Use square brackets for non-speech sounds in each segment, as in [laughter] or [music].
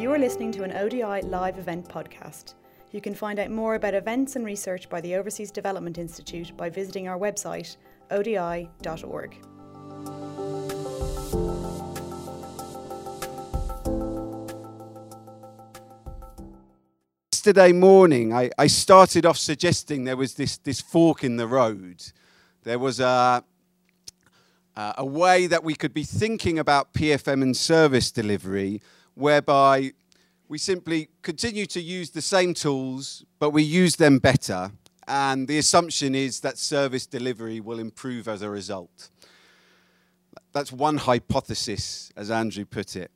You are listening to an ODI live event podcast. You can find out more about events and research by the Overseas Development Institute by visiting our website, odi.org. Yesterday morning, I, I started off suggesting there was this, this fork in the road. There was a, a way that we could be thinking about PFM and service delivery whereby we simply continue to use the same tools, but we use them better. And the assumption is that service delivery will improve as a result. That's one hypothesis, as Andrew put it.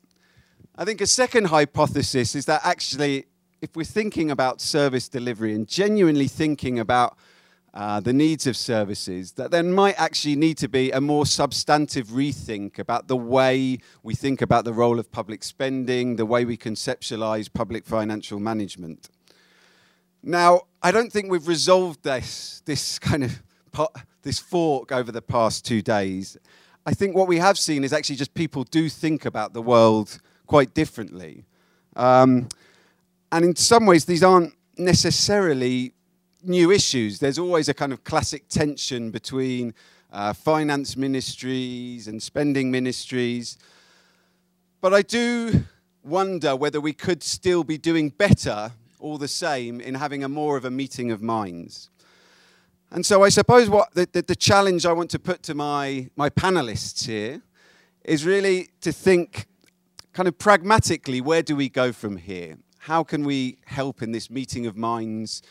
I think a second hypothesis is that actually, if we're thinking about service delivery and genuinely thinking about uh, the needs of services, that there might actually need to be a more substantive rethink about the way we think about the role of public spending, the way we conceptualize public financial management. Now, I don't think we've resolved this, this kind of this fork over the past two days. I think what we have seen is actually just people do think about the world quite differently. Um, and in some ways, these aren't necessarily new issues. There's always a kind of classic tension between uh, finance ministries and spending ministries. But I do wonder whether we could still be doing better all the same in having a more of a meeting of minds. And so I suppose what the, the, the challenge I want to put to my, my panelists here is really to think kind of pragmatically where do we go from here? How can we help in this meeting of minds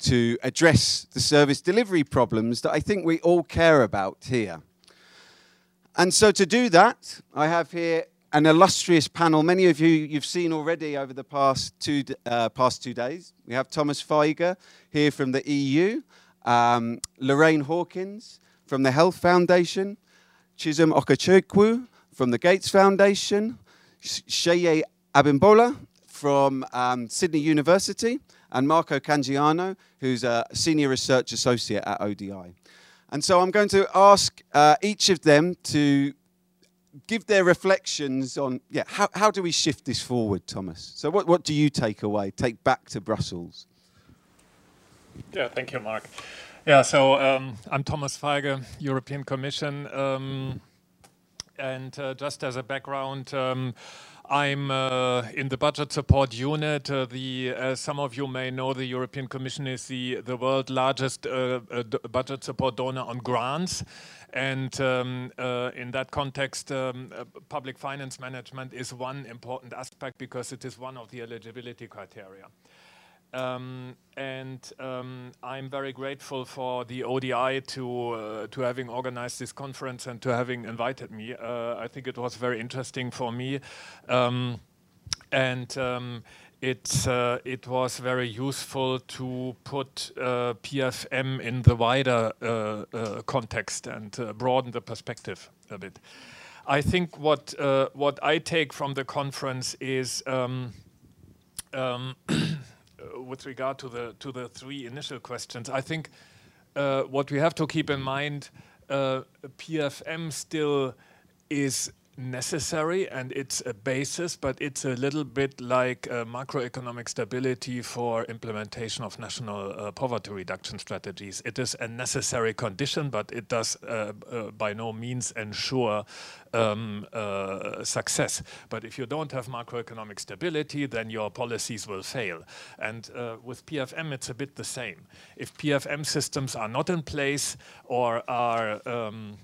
to address the service delivery problems that I think we all care about here. And so to do that, I have here an illustrious panel. Many of you you've seen already over the past two, uh, past two days. We have Thomas Feiger here from the EU, um, Lorraine Hawkins from the Health Foundation, Chisom Okachukwu from the Gates Foundation, Seye Abimbola from um, Sydney University, and Marco Cangiano, who's a senior research associate at ODI. And so I'm going to ask uh, each of them to give their reflections on, yeah, how, how do we shift this forward, Thomas? So what, what do you take away, take back to Brussels? Yeah, thank you, Mark. Yeah, so um, I'm Thomas Feige, European Commission. Um, and uh, just as a background, um, I'm uh, in the budget support unit. Uh, the, as some of you may know, the European Commission is the, the world's largest uh, uh budget support donor on grants. And um, uh, in that context, um, uh, public finance management is one important aspect because it is one of the eligibility criteria. Um, and um, I'm very grateful for the ODI to uh, to having organized this conference and to having invited me. Uh, I think it was very interesting for me, um, and um, it uh, it was very useful to put uh, PFM in the wider uh, uh, context and broaden the perspective a bit. I think what what I take from the conference is. [clears throat] Uh, with regard to the to the three initial questions, I think uh, what we have to keep in mind, uh, PFM still is necessary and it's a basis, but it's a little bit like uh, macroeconomic stability for implementation of national uh, poverty reduction strategies. It is a necessary condition, but it does uh, uh by no means ensure um, uh, success. But if you don't have macroeconomic stability, then your policies will fail. And uh, with PFM, it's a bit the same. If PFM systems are not in place or are um,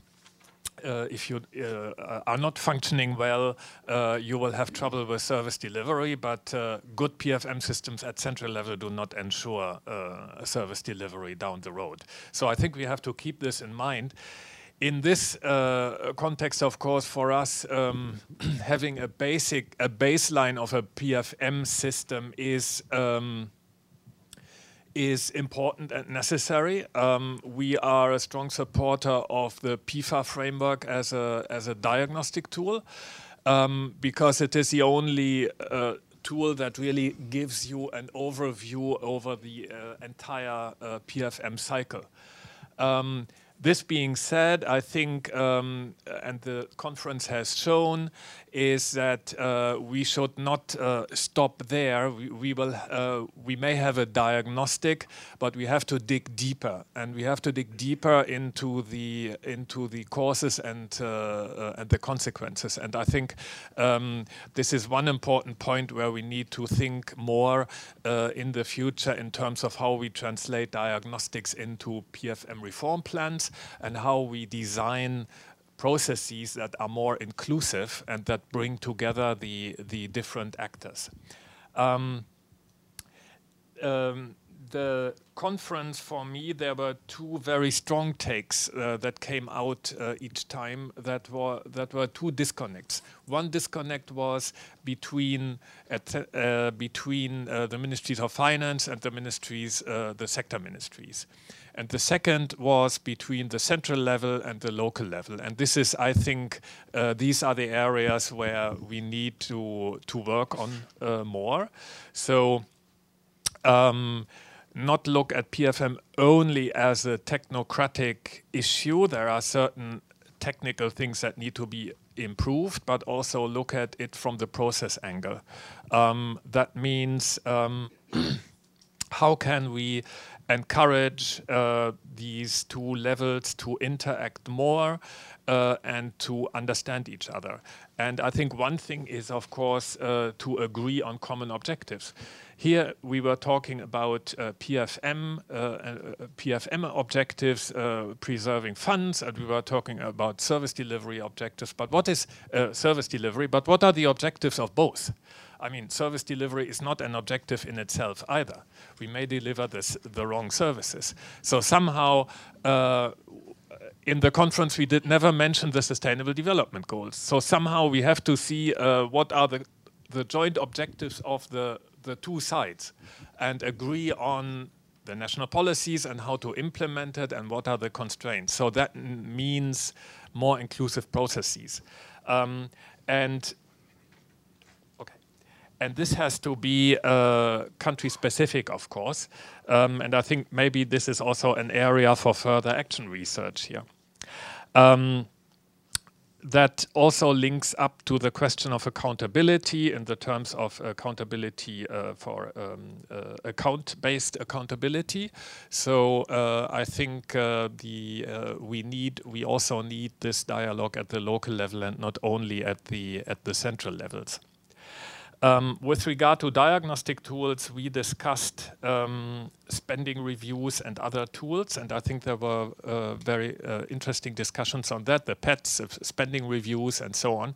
uh, if you uh, are not functioning well, uh, you will have trouble with service delivery, but uh, good PFM systems at central level do not ensure uh, service delivery down the road. So I think we have to keep this in mind. In this uh, context, of course, for us, um, [clears throat] having a basic, a baseline of a PFM system is um, is important and necessary. Um, we are a strong supporter of the PEFA framework as a, as a diagnostic tool um, because it is the only uh, tool that really gives you an overview over the uh, entire uh, PFM cycle. Um, this being said, I think, um, and the conference has shown, is that uh, we should not uh, stop there. We, we will, uh, we may have a diagnostic, but we have to dig deeper, and we have to dig deeper into the into the causes and uh, uh, and the consequences. And I think um, this is one important point where we need to think more uh, in the future in terms of how we translate diagnostics into PFM reform plans and how we design processes that are more inclusive and that bring together the, the different actors. Um, um, the conference for me, there were two very strong takes uh, that came out uh, each time that were that were two disconnects. One disconnect was between uh, between uh, the ministries of finance and the ministries, uh, the sector ministries. And the second was between the central level and the local level. And this is, I think, uh, these are the areas where we need to, to work on uh, more. So, um, not look at PFM only as a technocratic issue. There are certain technical things that need to be improved, but also look at it from the process angle. Um, that means um, [clears throat] how can we encourage uh, these two levels to interact more uh, and to understand each other. And I think one thing is, of course, uh, to agree on common objectives. Here we were talking about uh, PFM, uh, uh, PFM objectives, preserving funds, and we were talking about service delivery objectives. But what is service delivery? But what are the objectives of both? I mean, service delivery is not an objective in itself either. We may deliver this, the wrong services. So somehow, uh, in the conference, we did never mention the Sustainable Development Goals. So somehow we have to see uh, what are the, the joint objectives of the, the two sides and agree on the national policies and how to implement it and what are the constraints. So that means more inclusive processes. Um, and and this has to be uh, country specific, of course. Um, and I think maybe this is also an area for further action research here. Um, that also links up to the question of accountability in the terms of accountability uh, for um, uh, account-based accountability. So uh, I think uh, the uh, we need we also need this dialogue at the local level and not only at the at the central levels. Um, with regard to diagnostic tools, we discussed um, spending reviews and other tools, and I think there were uh, very uh, interesting discussions on that, the PETs, spending reviews, and so on.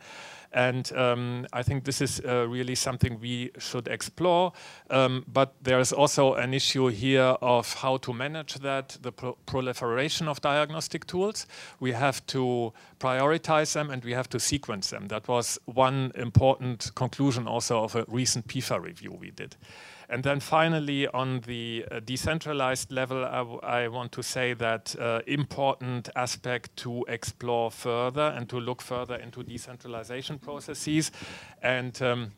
And um, I think this is uh, really something we should explore. Um, but there is also an issue here of how to manage that, the pro proliferation of diagnostic tools. We have to prioritize them and we have to sequence them. That was one important conclusion also of a recent PEFA review we did. And then finally, on the uh, decentralized level, I, want to say that uh, important aspect to explore further and to look further into decentralization processes. And um,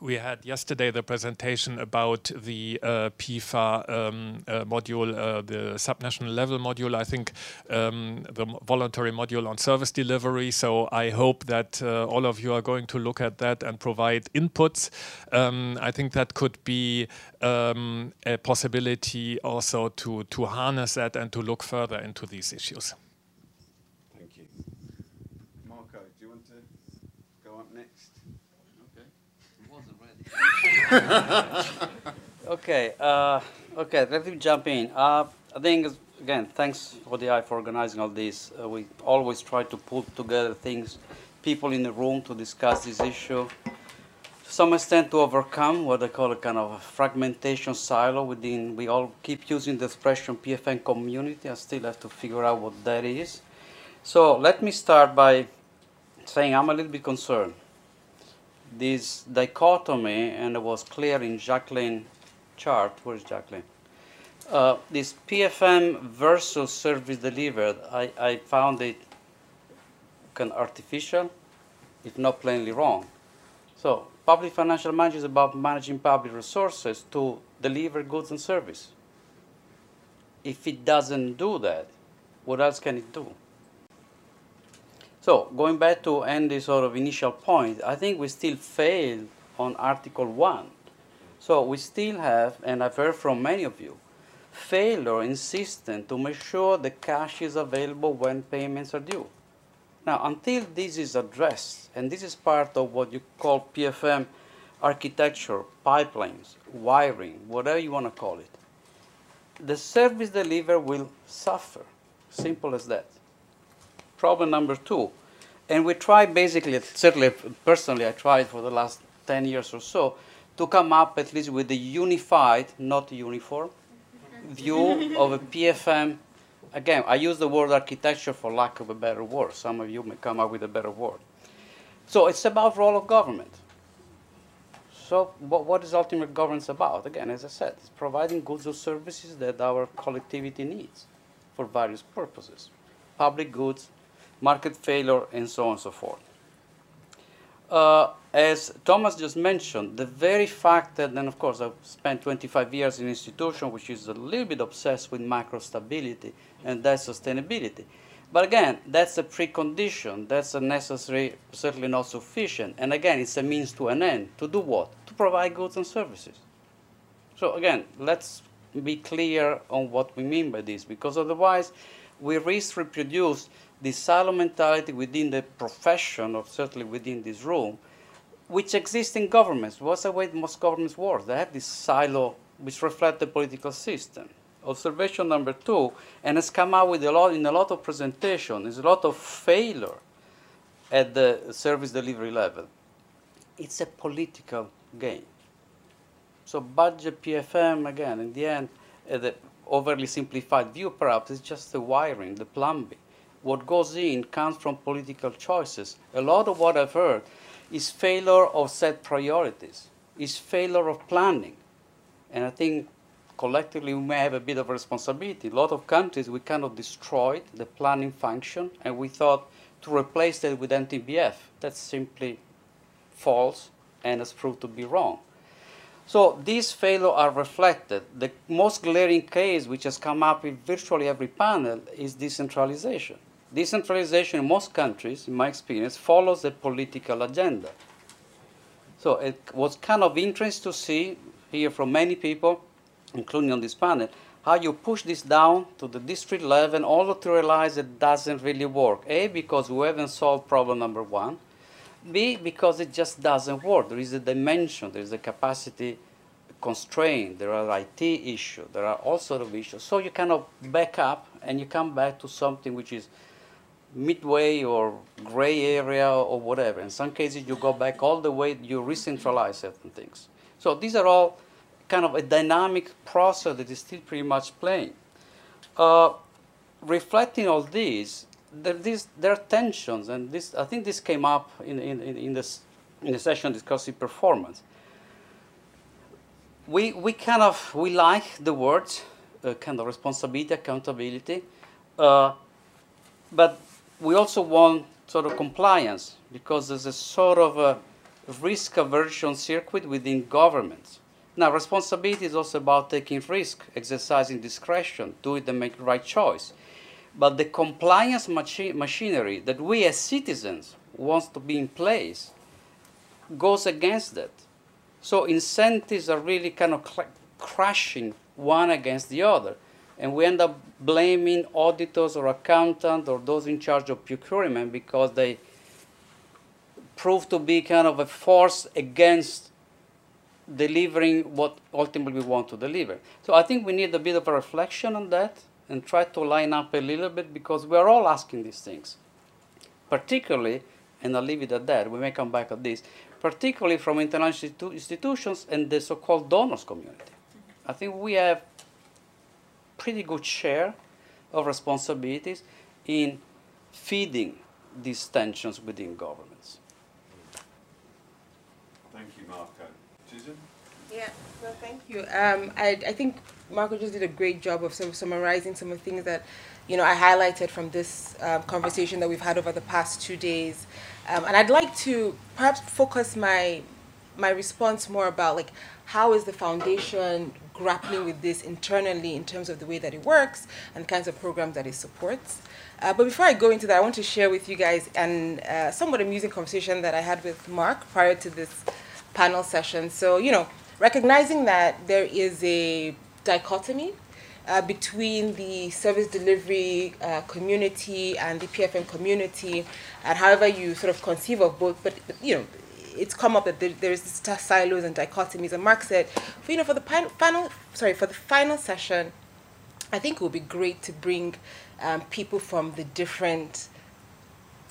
we had yesterday the presentation about the uh, PEFA um, uh, module, uh, the subnational level module, I think um, the voluntary module on service delivery. So I hope that uh, all of you are going to look at that and provide inputs. Um, I think that could be um, a possibility also to, to harness that and to look further into these issues. Okay, uh, okay, let me jump in. Uh, I think, again, thanks ODI for organizing all this. Uh, we always try to put together things, people in the room to discuss this issue. To some extent to overcome what I call a kind of a fragmentation silo within, we all keep using the expression PFM community. I still have to figure out what that is. So let me start by saying I'm a little bit concerned this dichotomy, and it was clear in Jacqueline chart. Where is Jacqueline? Uh, this PFM versus service delivered, I, I found it kind of artificial, if not plainly wrong. So public financial management is about managing public resources to deliver goods and service. If it doesn't do that, What else can it do? So going back to Andy's sort of initial point, I think we still fail on Article 1. So we still have, and I've heard from many of you, failure insistent to make sure the cash is available when payments are due. Now, until this is addressed, and this is part of what you call PFM architecture, pipelines, wiring, whatever you want to call it, the service delivery will suffer. Simple as that. Problem number two, and we try basically, certainly personally, I tried for the last 10 years or so, to come up at least with a unified, not uniform, view [laughs] of a PFM. Again, I use the word architecture for lack of a better word. Some of you may come up with a better word. So it's about role of government. So what, what is ultimate governance about? Again, as I said, it's providing goods or services that our collectivity needs for various purposes. Public goods, market failure, and so on and so forth. Uh, as Thomas just mentioned, the very fact that, then of course, I've spent 25 years in an institution which is a little bit obsessed with macro stability and that sustainability. But again, that's a precondition. That's a necessary, certainly not sufficient. And again, it's a means to an end. To do what? To provide goods and services. So again, let's be clear on what we mean by this, because otherwise we risk reproduce the silo mentality within the profession, or certainly within this room, which exists in governments. What's the way most governments work? They have this silo which reflect the political system. Observation number two, and it's come out with a lot in a lot of presentation, is a lot of failure at the service delivery level. It's a political game. So budget PFM again, in the end, uh, the overly simplified view perhaps is just the wiring, the plumbing what goes in comes from political choices. A lot of what I've heard is failure of set priorities, is failure of planning. And I think collectively we may have a bit of responsibility. A lot of countries, we kind of destroyed the planning function, and we thought to replace that with MTBF. That's simply false and has proved to be wrong. So these failures are reflected. The most glaring case which has come up in virtually every panel is decentralization. Decentralization in most countries, in my experience, follows a political agenda. So it was kind of interesting to see here from many people, including on this panel, how you push this down to the district level, and all to realize it doesn't really work. A, because we haven't solved problem number one. B, because it just doesn't work. There is a dimension, there is a capacity constraint, there are IT issues, there are all sort of issues. So you kind of back up and you come back to something which is midway or gray area or whatever. In some cases, you go back all the way, you re-centralize certain things. So these are all kind of a dynamic process that is still pretty much playing. Uh, reflecting all these, there, there are tensions, and this, I think this came up in, in, in, this, in the session discussing performance. We, we kind of, we like the words, uh, kind of responsibility, accountability, uh, but we also want sort of compliance because there's a sort of a risk aversion circuit within governments. Now, responsibility is also about taking risk, exercising discretion, doing the make the right choice. But the compliance machi machinery that we as citizens want to be in place goes against that. So incentives are really kind of crashing one against the other and we end up blaming auditors or accountants or those in charge of procurement because they prove to be kind of a force against delivering what ultimately we want to deliver. So I think we need a bit of a reflection on that and try to line up a little bit because we are all asking these things. Particularly, and I'll leave it at that, we may come back at this, particularly from international institutions and the so-called donors community. I think we have pretty good share of responsibilities in feeding these tensions within governments. Thank you, Marco. Susan? Yeah, well, thank you. Um, I, I think Marco just did a great job of sort of summarizing some of the things that, you know, I highlighted from this um, conversation that we've had over the past two days. Um, and I'd like to perhaps focus my my response more about like how is the foundation grappling with this internally in terms of the way that it works and kinds of programs that it supports. Uh, but before I go into that, I want to share with you guys an uh, somewhat amusing conversation that I had with Mark prior to this panel session. So, you know, recognizing that there is a dichotomy uh, between the service delivery uh, community and the PFM community, and however you sort of conceive of both, but, but you know, it's come up that there, there's silos and dichotomies. And Mark said, for, you know, for the final, sorry, for the final session, I think it would be great to bring um, people from the different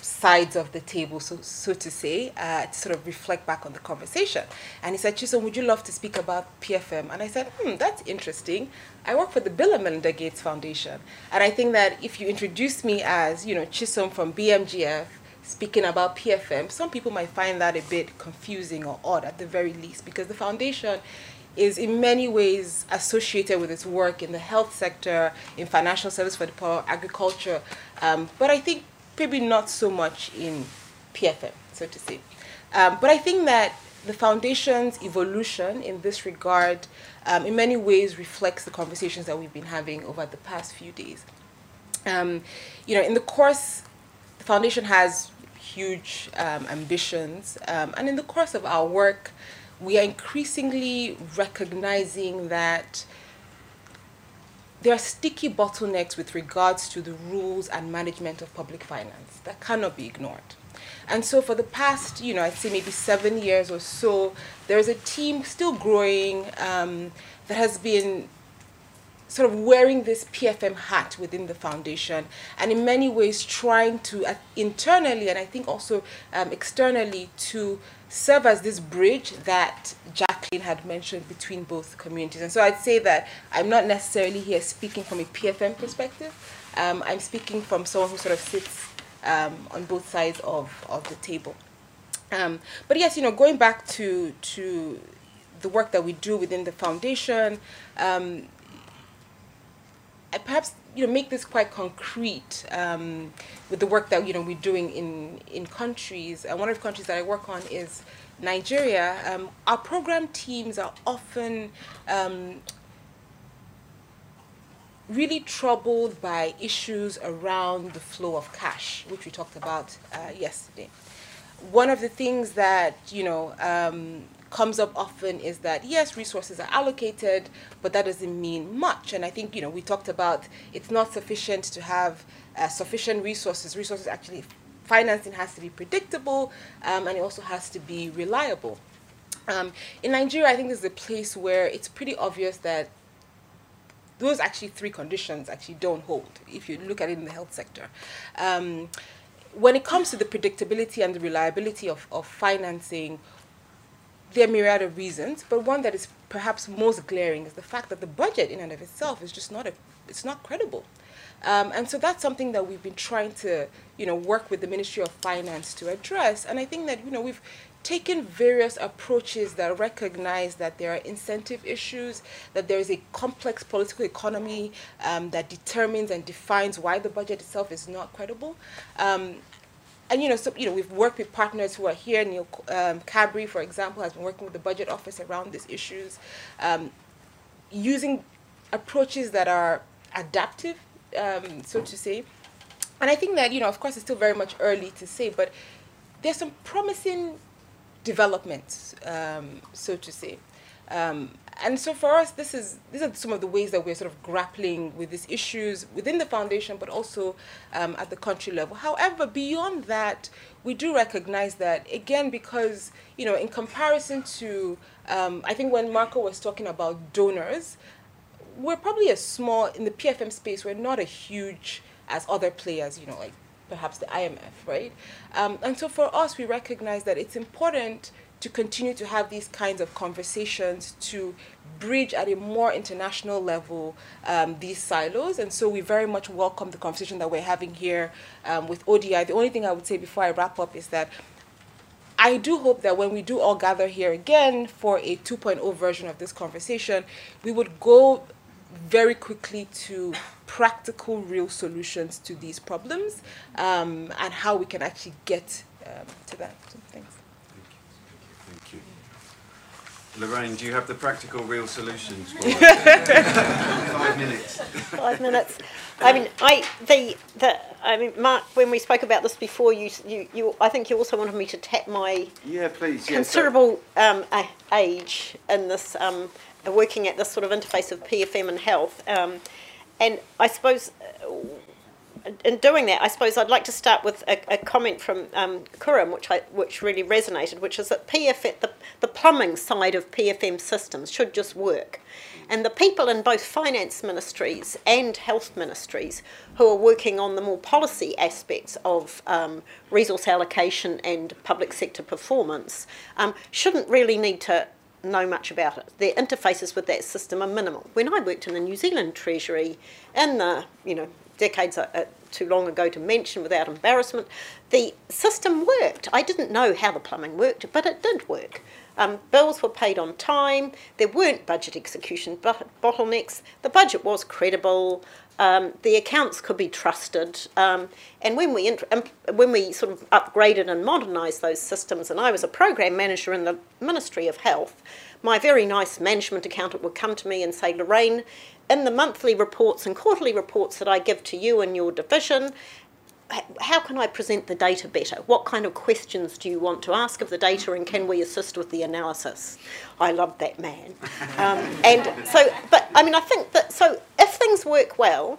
sides of the table, so, so to say, uh, to sort of reflect back on the conversation. And he said, Chisom, would you love to speak about PFM? And I said, hmm, that's interesting. I work for the Bill and Melinda Gates Foundation. And I think that if you introduce me as, you know, Chisom from BMGF, speaking about PFM, some people might find that a bit confusing or odd at the very least, because the foundation is in many ways associated with its work in the health sector, in financial service for the poor, agriculture, um, but I think maybe not so much in PFM, so to say. Um, but I think that the foundation's evolution in this regard, um, in many ways, reflects the conversations that we've been having over the past few days. Um, you know, in the course, the foundation has huge um, ambitions, um, and in the course of our work, we are increasingly recognizing that there are sticky bottlenecks with regards to the rules and management of public finance that cannot be ignored. And so for the past, you know, I'd say maybe seven years or so, there's a team still growing um, that has been sort of wearing this PFM hat within the foundation and in many ways trying to uh, internally and I think also um, externally to serve as this bridge that Jacqueline had mentioned between both communities. And so I'd say that I'm not necessarily here speaking from a PFM perspective. Um, I'm speaking from someone who sort of sits um, on both sides of, of the table. Um, but yes, you know, going back to to the work that we do within the foundation, um, perhaps you know make this quite concrete um, with the work that you know we're doing in in countries. And one of the countries that I work on is Nigeria. Um, our program teams are often um, really troubled by issues around the flow of cash, which we talked about uh, yesterday. One of the things that you know um, comes up often is that yes, resources are allocated, but that doesn't mean much. And I think you know we talked about it's not sufficient to have uh, sufficient resources. Resources actually financing has to be predictable, um, and it also has to be reliable. Um, in Nigeria, I think this is a place where it's pretty obvious that those actually three conditions actually don't hold if you look at it in the health sector. Um, when it comes to the predictability and the reliability of, of financing, there are myriad of reasons, but one that is perhaps most glaring is the fact that the budget in and of itself is just not a, it's not credible. Um, and so that's something that we've been trying to, you know, work with the Ministry of Finance to address. And I think that, you know, we've taken various approaches that recognize that there are incentive issues, that there is a complex political economy um, that determines and defines why the budget itself is not credible. Um, and you know, so you know, we've worked with partners who are here. Neil um, Cabri, for example, has been working with the budget office around these issues, um, using approaches that are adaptive, um, so to say. And I think that you know, of course, it's still very much early to say, but there's some promising developments, um, so to say. Um, and so for us, this is these are some of the ways that we're sort of grappling with these issues within the foundation, but also um, at the country level. However, beyond that, we do recognize that again because you know, in comparison to, um, I think when Marco was talking about donors, we're probably a small in the PFM space. We're not a huge as other players, you know, like perhaps the IMF, right? Um, and so for us, we recognize that it's important to continue to have these kinds of conversations to bridge at a more international level um, these silos. And so we very much welcome the conversation that we're having here um, with ODI. The only thing I would say before I wrap up is that I do hope that when we do all gather here again for a 2.0 version of this conversation, we would go very quickly to practical, real solutions to these problems um, and how we can actually get um, to that. So thanks. Lorraine, do you have the practical, real solutions for [laughs] Five minutes. Five minutes. I mean, I the the I mean, Mark, when we spoke about this before, you you, you I think you also wanted me to tap my yeah, please, yeah, considerable um, age in this um, working at this sort of interface of PFM and health, um, and I suppose in doing that, I suppose I'd like to start with a, a comment from um, Kuram, which I, which really resonated, which is that PFM, the, the plumbing side of PFM systems should just work. And the people in both finance ministries and health ministries who are working on the more policy aspects of um, resource allocation and public sector performance um, shouldn't really need to know much about it. Their interfaces with that system are minimal. When I worked in the New Zealand Treasury in the you know decades are too long ago to mention without embarrassment, the system worked. I didn't know how the plumbing worked, but it did work. Um, bills were paid on time. There weren't budget execution bottlenecks. The budget was credible. Um, the accounts could be trusted. Um, and when we when we sort of upgraded and modernised those systems, and I was a program manager in the Ministry of Health, my very nice management accountant would come to me and say, Lorraine, in the monthly reports and quarterly reports that I give to you and your division, how can I present the data better? What kind of questions do you want to ask of the data, and can we assist with the analysis? I love that man. [laughs] Um, and so, but I mean, I think that so if things work well,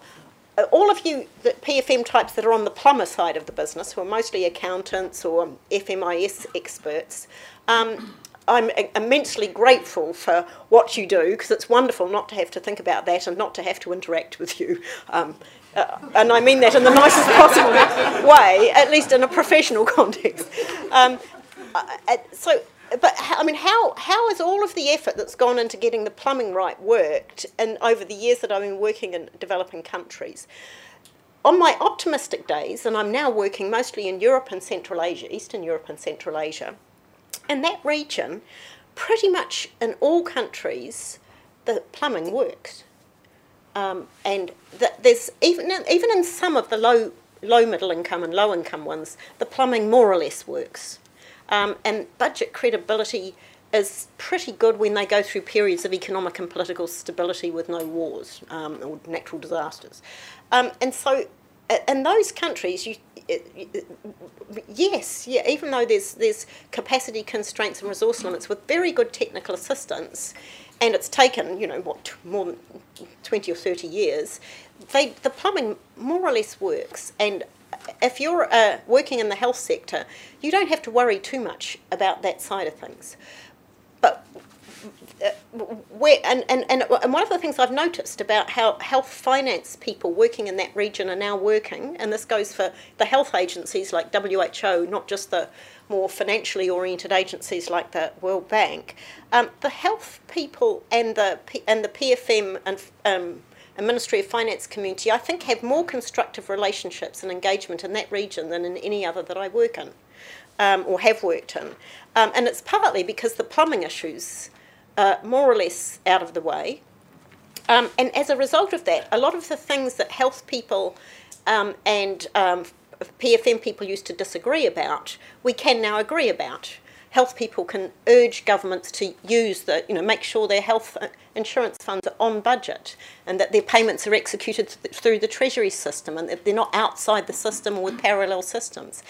uh, all of you the PFM types that are on the plumber side of the business, who are mostly accountants or FMIS experts, um, I'm immensely grateful for what you do because it's wonderful not to have to think about that and not to have to interact with you. Um, uh, and I mean that in the [laughs] nicest possible way, at least in a professional [laughs] context. Um, so, but I mean, how how has all of the effort that's gone into getting the plumbing right worked, and over the years that I've been working in developing countries? On my optimistic days, and I'm now working mostly in Europe and Central Asia, Eastern Europe and Central Asia, in that region, pretty much in all countries, the plumbing works. Um, and the, there's even even in some of the low low middle income and low income ones, the plumbing more or less works. Um, and budget credibility is pretty good when they go through periods of economic and political stability with no wars um, or natural disasters. Um, and so, in those countries, you yes, yeah, even though there's there's capacity constraints and resource limits, with very good technical assistance, and it's taken you know what more than twenty or thirty years, they the plumbing more or less works. And if you're uh, working in the health sector, you don't have to worry too much about that side of things. But where, and, and, and, one of the things I've noticed about how health finance people working in that region are now working, and this goes for the health agencies like WHO, not just the more financially oriented agencies like the World Bank, um, the health people and the and the PFM and um, Ministry of Finance community, I think, have more constructive relationships and engagement in that region than in any other that I work in um, or have worked in. Um, and it's partly because the plumbing issues uh, more or less out of the way. Um, and as a result of that, a lot of the things that health people um, and um, PFM people used to disagree about, we can now agree about. Health people can urge governments to use the, you know, make sure their health uh, insurance funds are on budget and that their payments are executed th- through the Treasury system and that they're not outside the system or with parallel systems.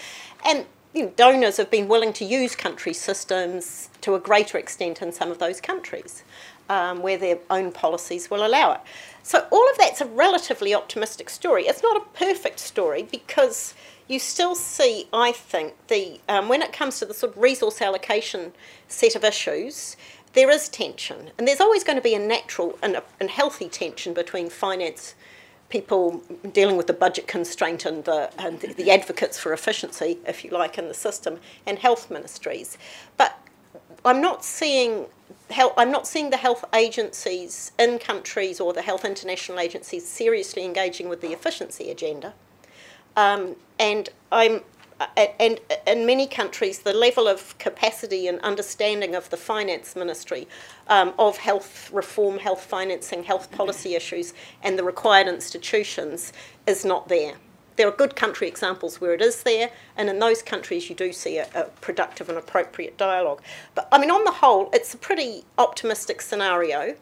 And you know, donors have been willing to use country systems to a greater extent in some of those countries um, where their own policies will allow it. So all of that's a relatively optimistic story. It's not a perfect story because you still see, I think, the um, when it comes to the sort of resource allocation set of issues, there is tension, and there's always going to be a natural and, a, and healthy tension between finance people dealing with the budget constraint and the, and the advocates for efficiency, if you like, in the system, and health ministries. But I'm not seeing health, I'm not seeing the health agencies in countries or the health international agencies seriously engaging with the efficiency agenda. Um, and I'm and in many countries, the level of capacity and understanding of the finance ministry um, of health reform, health financing, health policy issues, and the required institutions is not there. there are good country examples where it is there, and in those countries you do see a, a productive and appropriate dialogue. But I mean, on the whole, it's a pretty optimistic scenario.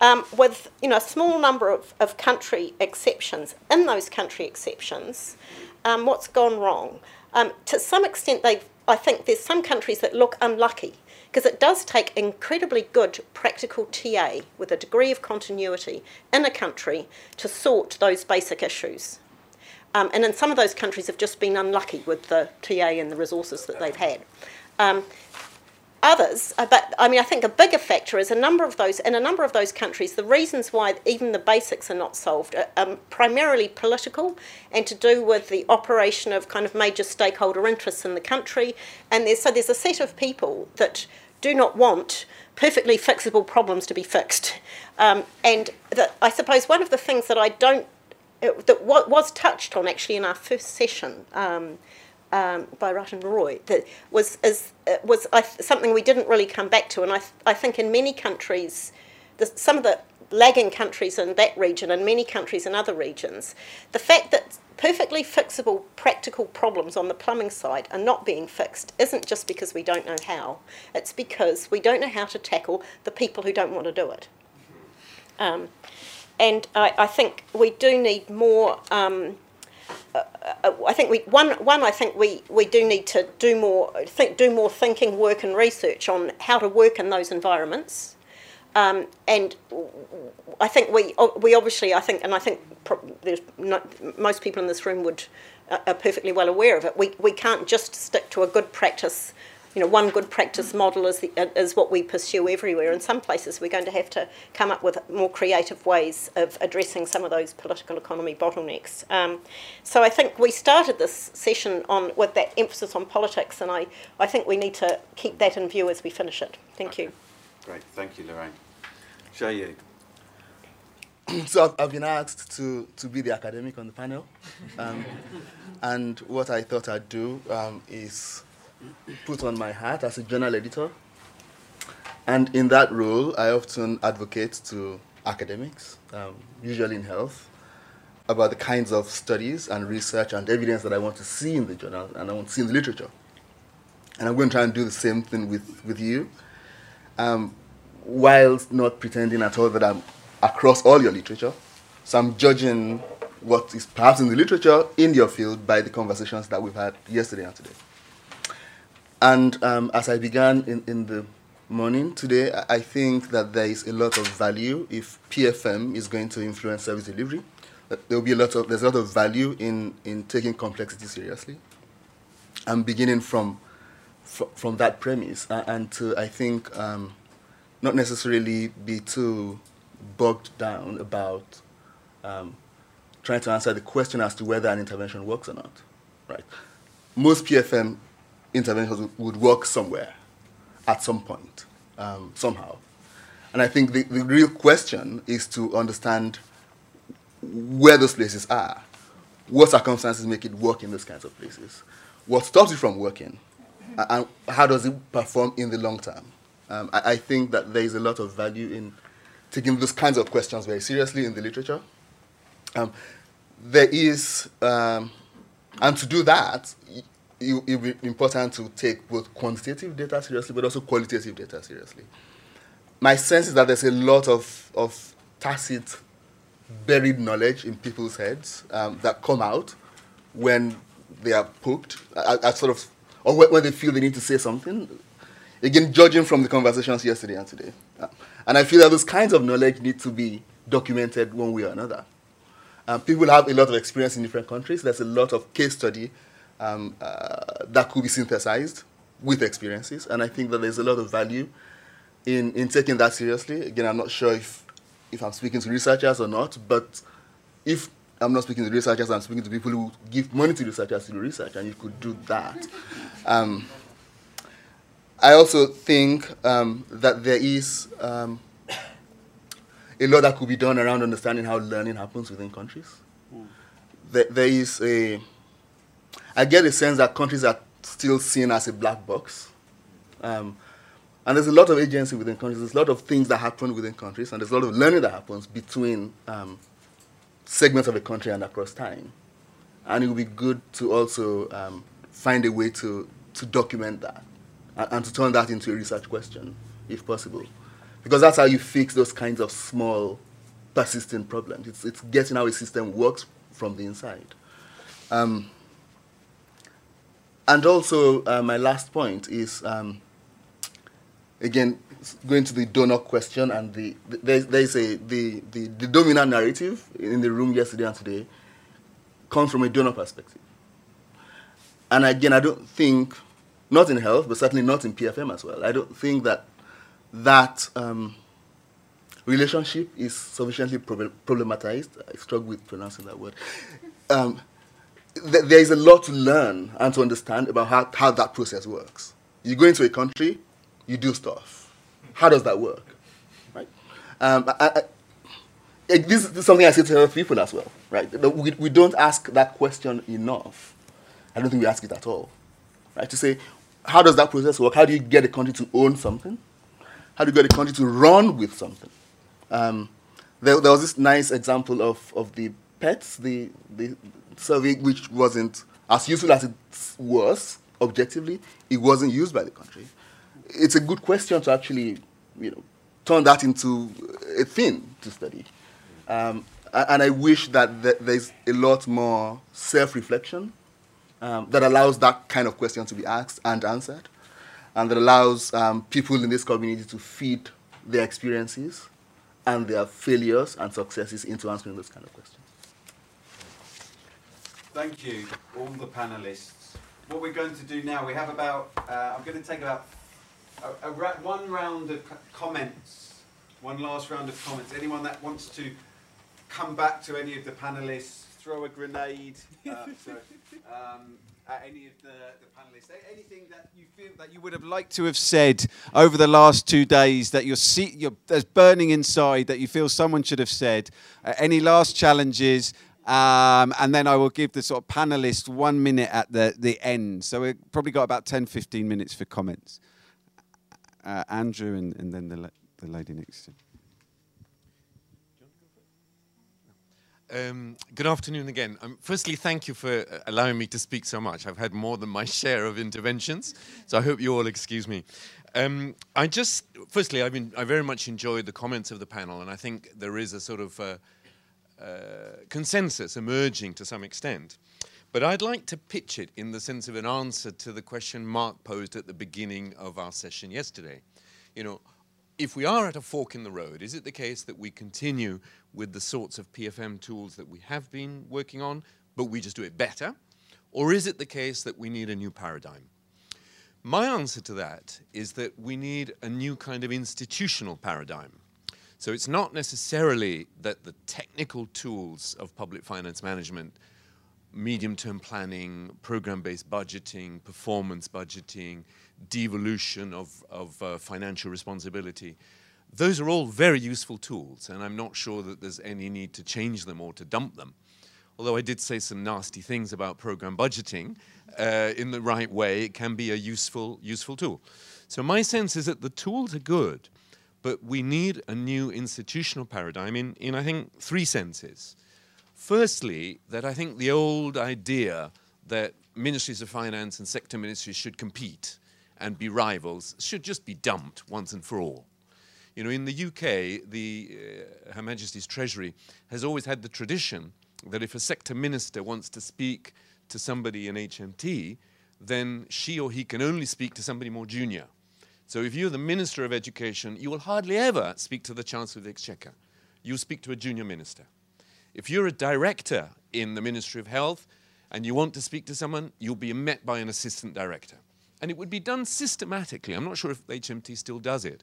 Um, with you know a small number of, of country exceptions. In those country exceptions, um, what's gone wrong? Um, to some extent, they I think there's some countries that look unlucky because it does take incredibly good practical TA with a degree of continuity in a country to sort those basic issues. Um, and in some of those countries have just been unlucky with the TA and the resources that they've had. Um, others, uh, but I mean, I think a bigger factor is a number of those, in a number of those countries, the reasons why even the basics are not solved are um, primarily political and to do with the operation of kind of major stakeholder interests in the country. And there's, so there's a set of people that do not want perfectly fixable problems to be fixed. Um, and I suppose one of the things that I don't, uh, that was touched on actually in our first session um, um, by Rathin Roy, that was, is, uh, was I, something we didn't really come back to. And I, I think in many countries, the, some of the lagging countries in that region and many countries in other regions, the fact that perfectly fixable practical problems on the plumbing side are not being fixed isn't just because we don't know how, it's because we don't know how to tackle the people who don't want to do it. Um, and I, I, think we do need more. Um, I think we one one I think we, we do need to do more think do more thinking work and research on how to work in those environments um, and I think we we obviously I think and I think there's not, most people in this room would uh, are perfectly well aware of it. We we can't just stick to a good practice. You know, one good practice model is the, is what we pursue everywhere. In some places, we're going to have to come up with more creative ways of addressing some of those political economy bottlenecks. Um, so I think we started this session on with that emphasis on politics, and I, I think we need to keep that in view as we finish it. Thank okay. you. Great, thank you, Lorraine. Seye. [clears throat] so I've, I've, been asked to, to be the academic on the panel. Um, [laughs] and what I thought I'd do um, is put on my hat as a journal editor. And in that role, I often advocate to academics, um, usually in health, about the kinds of studies and research and evidence that I want to see in the journal and I want to see in the literature. And I'm going to try and do the same thing with, with you um, whilst not pretending at all that I'm across all your literature. So I'm judging what is perhaps in the literature in your field by the conversations that we've had yesterday and today. And um, as I began in, in the morning today, I think that there is a lot of value if PFM is going to influence service delivery. There will be a lot of there's a lot of value in in taking complexity seriously. I'm beginning from from that premise, uh, and to I think um, not necessarily be too bogged down about um, trying to answer the question as to whether an intervention works or not. Right? Most PFM interventions would work somewhere, at some point, um, somehow. And I think the, the real question is to understand where those places are. What circumstances make it work in those kinds of places? What stops it from working? and how does it perform in the long term? Um, I, I, think that there is a lot of value in taking those kinds of questions very seriously in the literature. Um, there is, um, and to do that, it, be important to take both quantitative data seriously, but also qualitative data seriously. My sense is that there's a lot of, of tacit, buried knowledge in people's heads um, that come out when they are poked at, sort of or when they feel they need to say something. Again, judging from the conversations yesterday and today. And I feel that those kinds of knowledge need to be documented one way or another. Um, people have a lot of experience in different countries. There's a lot of case study um, uh, that could be synthesized with experiences. And I think that there's a lot of value in, in taking that seriously. Again, I'm not sure if, if I'm speaking to researchers or not, but if I'm not speaking to researchers, I'm speaking to people who give money to researchers to do research, and you could do that. [laughs] Um, I also think um, that there is um, a lot that could be done around understanding how learning happens within countries. Mm. There, there is a, I get a sense that countries are still seen as a black box. Um, and there's a lot of agency within countries, there's a lot of things that happen within countries, and there's a lot of learning that happens between um, segments of a country and across time. and it would be good to also um, find a way to, to document that and, and to turn that into a research question, if possible. Because that's how you fix those kinds of small, persistent problems. It's, it's getting how a system works from the inside. Um, and also, uh, my last point is um, again going to the donor question and the, the there's, there's a the, the, the dominant narrative in the room yesterday and today comes from a donor perspective. And again, I don't think, not in health, but certainly not in PFM as well. I don't think that that um, relationship is sufficiently problematized. I struggle with pronouncing that word. Um, th- there is a lot to learn and to understand about how, how that process works. You go into a country, you do stuff. How does that work? Right? Um, I, I, this, this, is something I say to other people as well. Right? We, we don't ask that question enough. I don't think we ask it at all. Right? To say, how does that process work? How do you get a country to own something? How do you get a country to run with something? Um, there, there, was this nice example of, of the PETS, the, the survey, which wasn't as useful as it was objectively, it wasn't used by the country. It's a good question to actually, you know, turn that into a thing to study. Um, and I wish that th- there's a lot more self-reflection um, that allows that kind of question to be asked and answered, and that allows um, people in this community to feed their experiences and their failures and successes into answering those kind of questions. Thank you, all the panelists. What we're going to do now, we have about, uh, I'm going to take about a, a ra one round of comments, one last round of comments. Anyone that wants to come back to any of the panelists, throw a grenade uh, [laughs] so, um, at any of the, the panelists. Anything that you feel that you would have liked to have said over the last two days that you're, see, you're there's burning inside that you feel someone should have said. Uh, any last challenges? Um, and then I will give the sort of panelists one minute at the, the end. So we've probably got about 10, 15 minutes for comments. Uh, Andrew and, and then the, the lady next to him. Um, good afternoon again. Um, firstly, thank you for uh, allowing me to speak so much. I've had more than my [laughs] share of interventions, so I hope you all excuse me. Um, I just, firstly, I've been, I very much enjoyed the comments of the panel, and I think there is a sort of uh, Uh, consensus emerging to some extent. But I'd like to pitch it in the sense of an answer to the question Mark posed at the beginning of our session yesterday. You know, if we are at a fork in the road, is it the case that we continue with the sorts of PFM tools that we have been working on, but we just do it better? Or is it the case that we need a new paradigm? My answer to that is that we need a new kind of institutional paradigm. So it's not necessarily that the technical tools of public finance management, medium term planning, program based budgeting, performance budgeting, devolution of, of uh, financial responsibility. Those are all very useful tools, and I'm not sure that there's any need to change them or to dump them. Although I did say some nasty things about program budgeting, uh, in the right way, it can be a useful, useful tool. So my sense is that the tools are good, but we need a new institutional paradigm in, in I think, three senses. Firstly, that I think the old idea that ministries of finance and sector ministries should compete and be rivals should just be dumped once and for all. You know, in the UK, the uh, Her Majesty's Treasury has always had the tradition that if a sector minister wants to speak to somebody in HMT, then she or he can only speak to somebody more junior. So if you're the Minister of Education, you will hardly ever speak to the Chancellor of the Exchequer. You speak to a junior minister. If you're a director in the Ministry of Health and you want to speak to someone, you'll be met by an assistant director. And it would be done systematically. I'm not sure if HMT still does it.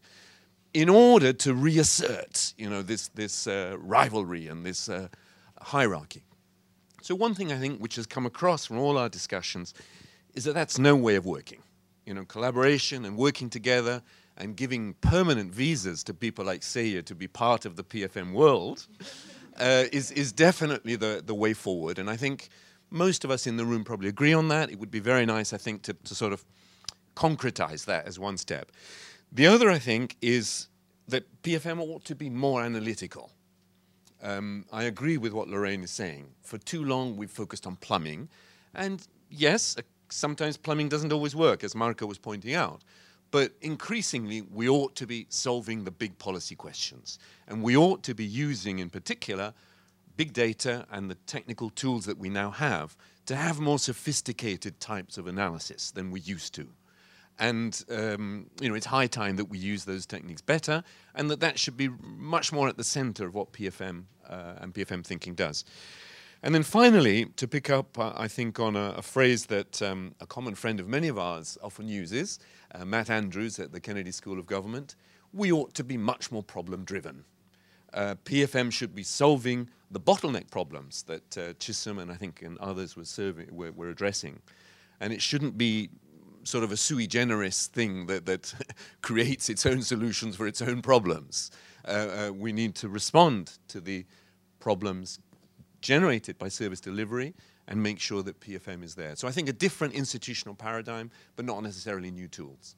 In order to reassert, you know, this, this uh, rivalry and this uh, hierarchy. So one thing I think which has come across from all our discussions is that that's no way of working. You know, collaboration and working together and giving permanent visas to people like Seye to be part of the PFM world [laughs] uh, is, is definitely the, the way forward. And I think most of us in the room probably agree on that. It would be very nice, I think, to, to sort of concretize that as one step. The other, I think, is that PFM ought to be more analytical. Um, I agree with what Lorraine is saying. For too long, we've focused on plumbing. And yes, uh, sometimes plumbing doesn't always work, as Marco was pointing out. But increasingly, we ought to be solving the big policy questions. And we ought to be using, in particular, big data and the technical tools that we now have to have more sophisticated types of analysis than we used to. And um, you know, it's high time that we use those techniques better, and that that should be much more at the center of what PFM uh, and PFM thinking does. And then finally, to pick up, uh, I think, on a, a phrase that um, a common friend of many of ours often uses, uh, Matt Andrews at the Kennedy School of Government, we ought to be much more problem driven. Uh, PFM should be solving the bottleneck problems that uh, Chisom and I think and others were, serving, were, were addressing. And it shouldn't be sort of a sui generis thing that, that [laughs] creates its own solutions for its own problems. Uh, uh, we need to respond to the problems generated by service delivery and make sure that PFM is there. So I think a different institutional paradigm, but not necessarily new tools.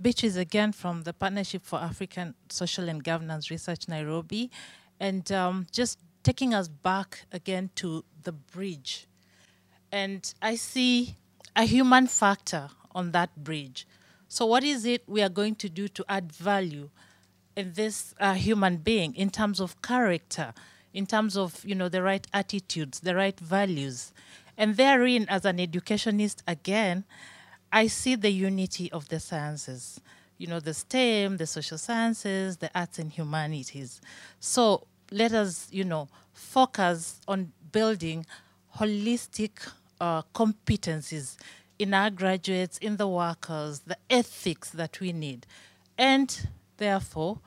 Beatrice again from the Partnership for African Social and Governance Research, Nairobi, and um, just taking us back again to the bridge and I see a human factor on that bridge. So, what is it we are going to do to add value this uh, human being in terms of character, in terms of you know the right attitudes, the right values, and therein, as an educationist, again, I see the unity of the sciences. You know, the STEM, the social sciences, the arts and humanities. So let us, you know, focus on building holistic uh, competencies in our graduates, in the workers, the ethics that we need. And therefore,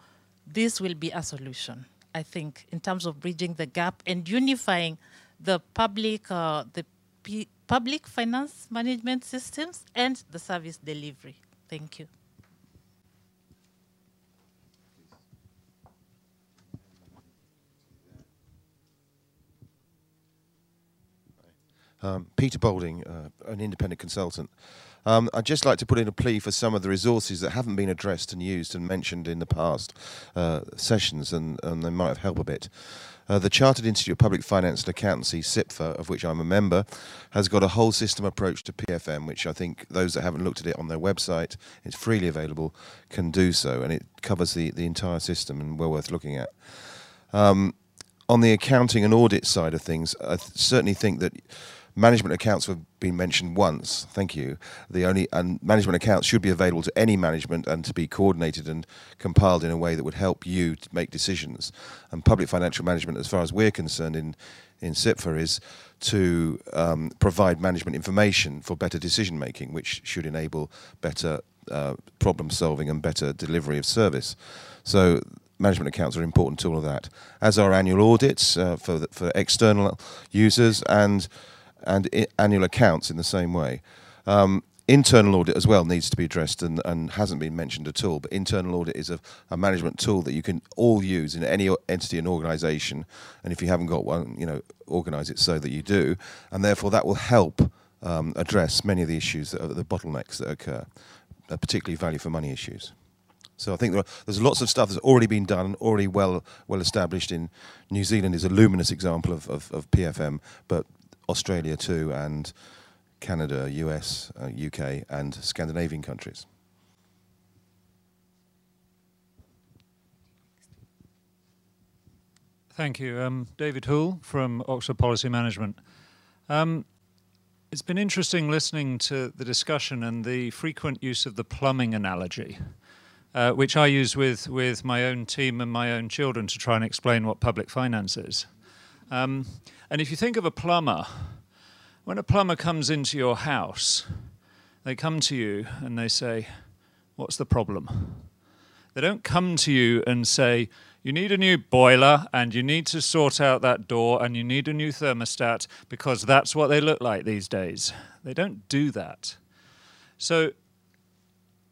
this will be a solution, I think, in terms of bridging the gap and unifying the public, uh, the P public finance management systems and the service delivery. Thank you. Um, Peter Boulding, uh, an independent consultant. Um, I'd just like to put in a plea for some of the resources that haven't been addressed and used and mentioned in the past uh, sessions, and, and they might have helped a bit. Uh, the Chartered Institute of Public Finance and Accountancy, CIPFA, of which I'm a member, has got a whole system approach to PFM, which I think those that haven't looked at it on their website, it's freely available, can do so, and it covers the, the entire system and well worth looking at. Um, on the accounting and audit side of things, I th certainly think that management accounts have been mentioned once. Thank you. The only and management accounts should be available to any management and to be coordinated and compiled in a way that would help you to make decisions. And public financial management, as far as we're concerned in in CIPFA, is to um, provide management information for better decision making, which should enable better uh, problem solving and better delivery of service. So management accounts are important to all of that, as are annual audits uh, for the, for external users and and annual accounts in the same way. Um, internal audit as well needs to be addressed and, and hasn't been mentioned at all. But internal audit is a, a, management tool that you can all use in any entity and organisation. And if you haven't got one, you know, organise it so that you do. And therefore, that will help um, address many of the issues that are the bottlenecks that occur, uh, particularly value for money issues. So I think there are, there's lots of stuff that's already been done, already well well established in New Zealand is a luminous example of, of, of PFM, but Australia too, and Canada, US, uh, UK, and Scandinavian countries. Thank you. Um, David Houle from Oxford Policy Management. Um, it's been interesting listening to the discussion and the frequent use of the plumbing analogy, uh, which I use with, with my own team and my own children to try and explain what public finance is. Um, and if you think of a plumber, when a plumber comes into your house, they come to you and they say, What's the problem? They don't come to you and say, You need a new boiler and you need to sort out that door and you need a new thermostat because that's what they look like these days. They don't do that. So,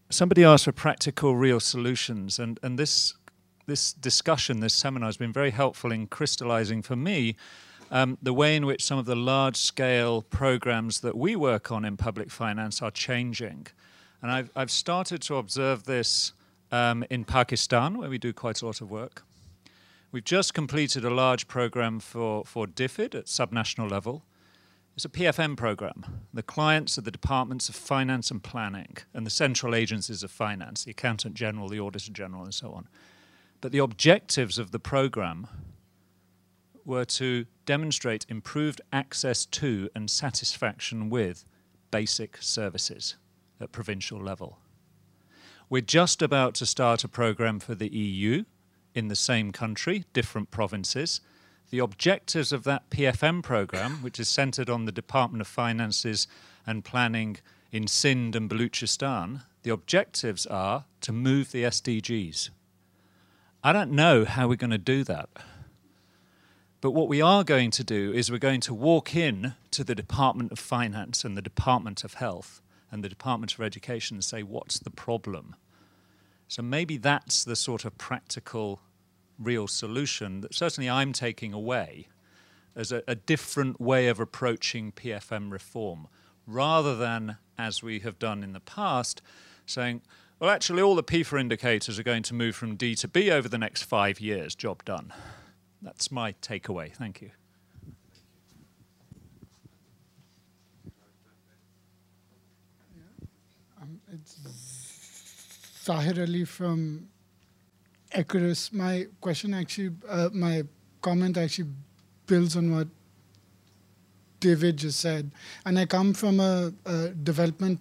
somebody asked for practical, real solutions, and, and this, this discussion, this seminar has been very helpful in crystallizing for me um, the way in which some of the large scale programs that we work on in public finance are changing. And I've, I've started to observe this um, in Pakistan, where we do quite a lot of work. We've just completed a large program for, for DFID at subnational level. It's a PFM program. The clients are the departments of finance and planning and the central agencies of finance, the accountant general, the auditor general, and so on. But the objectives of the program were to demonstrate improved access to and satisfaction with basic services at provincial level. We're just about to start a program for the EU in the same country, different provinces. The objectives of that PFM program, which is centered on the Department of Finances and Planning in Sindh and Baluchistan, the objectives are to move the SDGs. I don't know how we're going to do that. But what we are going to do is we're going to walk in to the Department of Finance and the Department of Health and the Department of Education and say, what's the problem? So maybe that's the sort of practical, real solution that certainly I'm taking away as a, a different way of approaching PFM reform, rather than, as we have done in the past, saying, well, actually, all the PEFA indicators are going to move from D to B over the next five years, job done. That's my takeaway. Thank you. Um, it's Zahir Ali from Equirus. My question actually, uh, my comment actually builds on what David just said. And I come from a, a development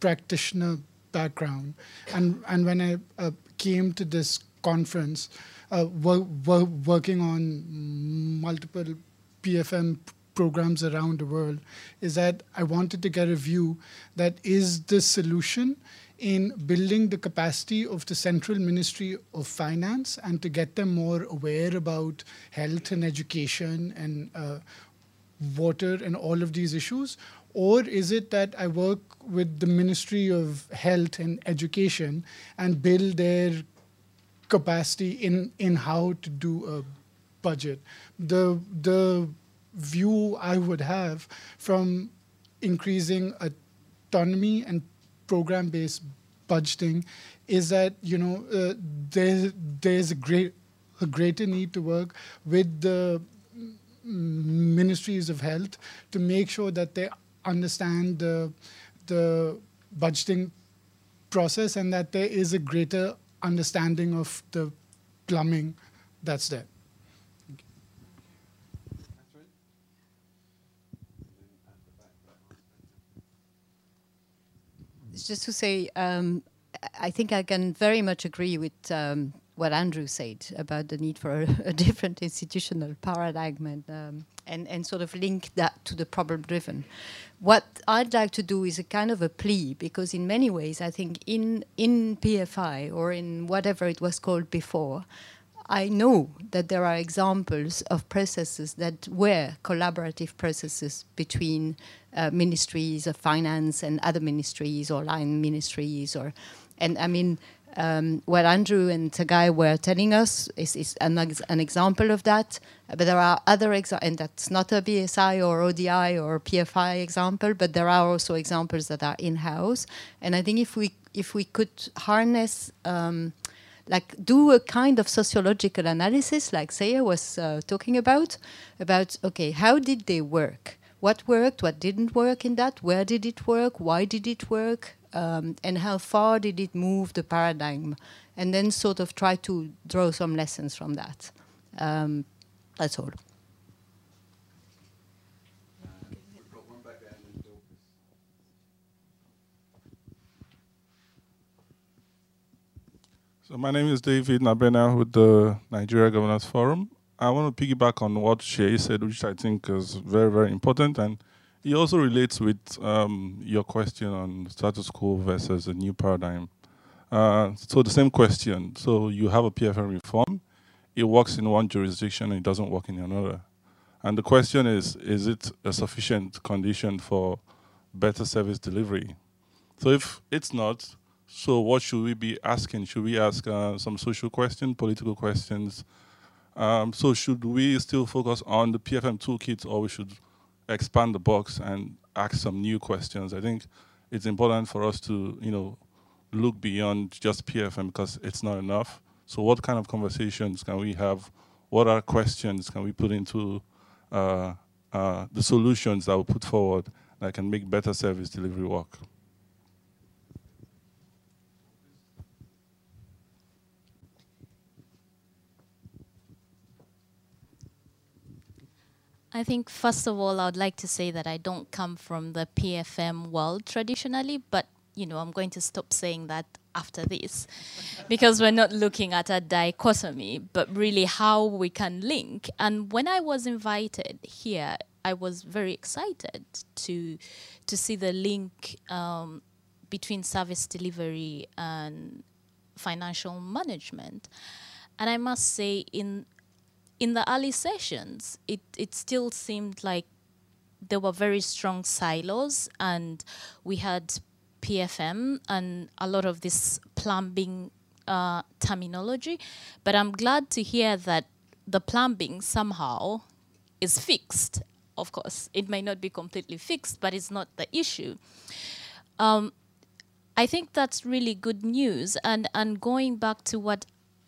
practitioner background. And, and when I uh, came to this conference, uh, wor- wor- working on multiple PFM programs around the world is that I wanted to get a view that is the solution in building the capacity of the Central Ministry of Finance and to get them more aware about health and education and uh, water and all of these issues? Or is it that I work with the Ministry of Health and Education and build their capacity in, in how to do a budget. The, the view I would have from increasing autonomy and program-based budgeting is that you know uh, there, there's a great a greater need to work with the ministries of health to make sure that they understand the the budgeting process and that there is a greater understanding of the plumbing that's there. Just to say, um, I think I can very much agree with um, what Andrew said about the need for a, [laughs] a different institutional paradigm and, um, and, and sort of link that to the problem driven. What I'd like to do is a kind of a plea because, in many ways, I think in, in PFI or in whatever it was called before, I know that there are examples of processes that were collaborative processes between uh, ministries of finance and other ministries or line ministries or and I mean um, what Andrew and Tagai were telling us is, is an, an, example of that. But there are other examples, and that's not a BSI or ODI or PFI example, but there are also examples that are in-house. And I think if we if we could harness, um, like do a kind of sociological analysis, like Seye was uh, talking about, about okay, how did they work? What worked? What didn't work in that? Where did it work? Why did it work? Um, and how far did it move the paradigm, and then sort of try to draw some lessons from that. Um, that's all. So my name is David Nabena with the Nigeria Governors Forum. I want to piggyback on what Seye said, which I think is very, very important. And it also relates with um, your question on status quo versus a new paradigm. Uh, so the same question. So you have a PFM reform. It works in one jurisdiction and it doesn't work in another. And the question is, is it a sufficient condition for better service delivery? So if it's not, so what should we be asking? Should we ask uh, some social questions, political questions? Um, so should we still focus on the PFM toolkit or we should expand the box and ask some new questions. I think it's important for us to, you know, look beyond just PFM because it's not enough. So, what kind of conversations can we have? What are questions can we put into uh, uh, the solutions that we put forward that can make better service delivery work? I think, first of all, I would like to say that I don't come from the PFM world traditionally, but you know, I'm going to stop saying that after this [laughs] because we're not looking at a dichotomy, but really how we can link. And when I was invited here, I was very excited to to see the link um, between service delivery and financial management. And I must say, in in the early sessions, it, it still seemed like there were very strong silos, and we had PFM and a lot of this plumbing uh, terminology. But I'm glad to hear that the plumbing somehow is fixed. Of course, it may not be completely fixed, but it's not the issue. Um, I think that's really good news. And, and going back to what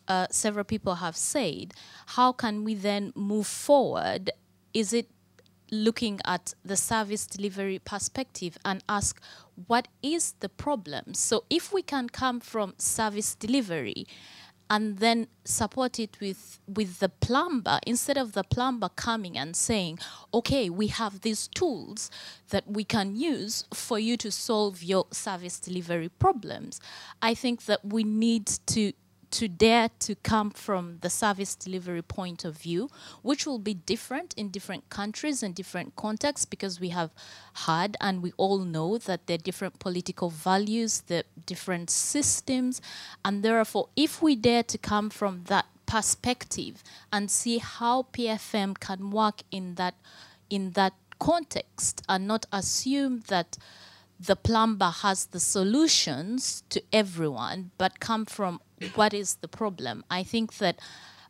uh, several people have said, how can we then move forward? Is it looking at the service delivery perspective and ask what is the problem? So if we can come from service delivery and then support it with with the plumber instead of the plumber coming and saying okay we have these tools that we can use for you to solve your service delivery problems i think that we need to to dare to come from the service delivery point of view, which will be different in different countries and different contexts because we have heard and we all know that there are different political values, the different systems, and therefore, if we dare to come from that perspective and see how PFM can work in that in that context and not assume that the plumber has the solutions to everyone, but come from what is the problem. I think that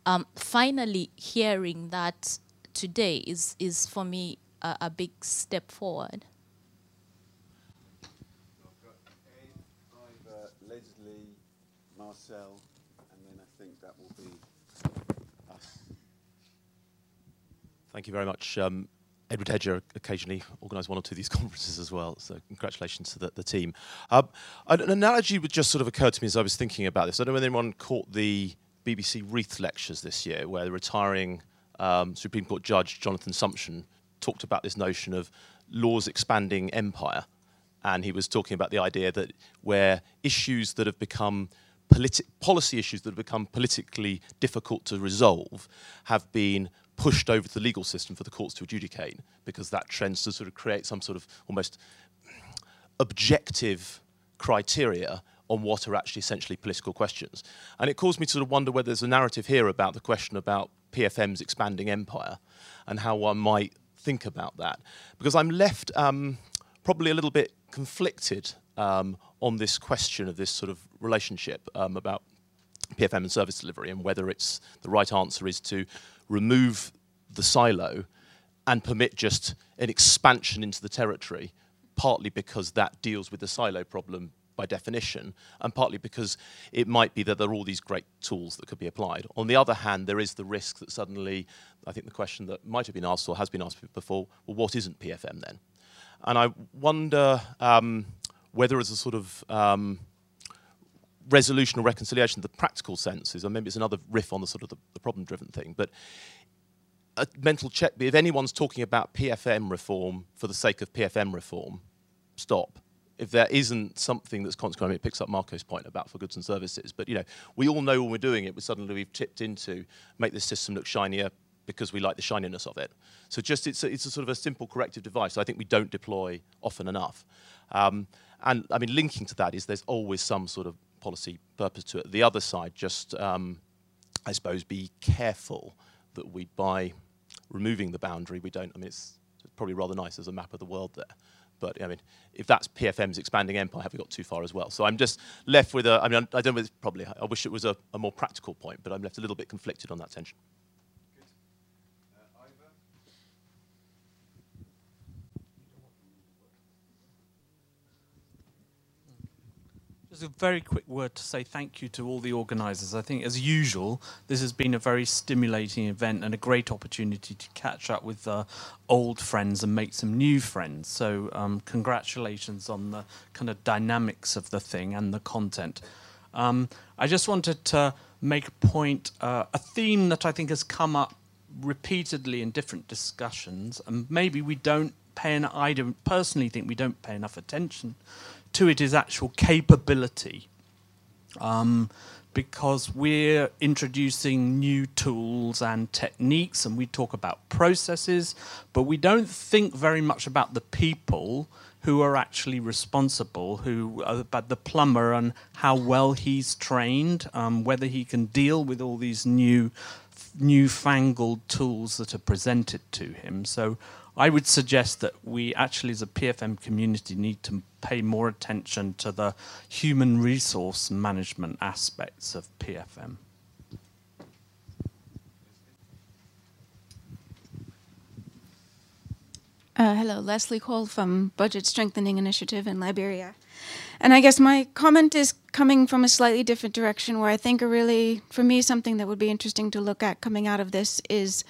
um, finally hearing that today is, is for me a, a big step forward. Marcel, and then I think that will be us. Thank you very much. Um, Edward Hedger occasionally organise one or two of these [laughs] conferences as well, so congratulations to the, the team. Um, an analogy would just sort of occur to me as I was thinking about this. I don't know whether anyone caught the BBC Reith lectures this year, where the retiring um, Supreme Court Judge Jonathan Sumption talked about this notion of laws expanding empire, and he was talking about the idea that where issues that have become policy issues that have become politically difficult to resolve have been pushed over to the legal system for the courts to adjudicate because that tends to sort of create some sort of almost objective criteria on what are actually essentially political questions. And it caused me to sort of wonder whether there's a narrative here about the question about PFM's expanding empire and how one might think about that. Because I'm left um, probably a little bit conflicted um, on this question of this sort of relationship um, about PFM and service delivery and whether it's the right answer is to remove the silo and permit just an expansion into the territory, partly because that deals with the silo problem by definition, and partly because it might be that there are all these great tools that could be applied. On the other hand, there is the risk that suddenly, I think the question that might have been asked or has been asked before, well, what isn't PFM then? And I wonder um, whether as a sort of um, resolution or reconciliation the practical senses, and maybe it's another riff on the sort of the, the problem-driven thing, but a mental check. If anyone's talking about PFM reform for the sake of PFM reform, stop. If there isn't something that's consequent, it picks up Marco's point about for goods and services. But you know, we all know when we're doing it, we suddenly we've tipped into make this system look shinier because we like the shininess of it. So just it's a, it's a sort of a simple corrective device. I think we don't deploy often enough. Um, and I mean, linking to that is there's always some sort of policy purpose to it. The other side, just um, I suppose, be careful that we, by removing the boundary, we don't. I mean, it's, probably rather nice as a map of the world there. But I mean, if that's PFM's expanding empire, have we got too far as well? So I'm just left with a. I mean, I don't know. Probably. I wish it was a, a more practical point, but I'm left a little bit conflicted on that tension. A very quick word to say thank you to all the organisers. I think, as usual, this has been a very stimulating event and a great opportunity to catch up with uh, old friends and make some new friends. So, um, congratulations on the kind of dynamics of the thing and the content. Um, I just wanted to make a point, uh, a theme that I think has come up repeatedly in different discussions, and maybe we don't pay, an, I don't personally think we don't pay enough attention to it is actual capability. Um, because we're introducing new tools and techniques, and we talk about processes, but we don't think very much about the people who are actually responsible, who uh, about the plumber and how well he's trained, um, whether he can deal with all these new, newfangled tools that are presented to him. So I would suggest that we actually, as a PFM community, need to pay more attention to the human resource management aspects of PFM. Uh, hello, Leslie Cole from Budget Strengthening Initiative in Liberia. And I guess my comment is coming from a slightly different direction where I think a really, for me, something that would be interesting to look at coming out of this is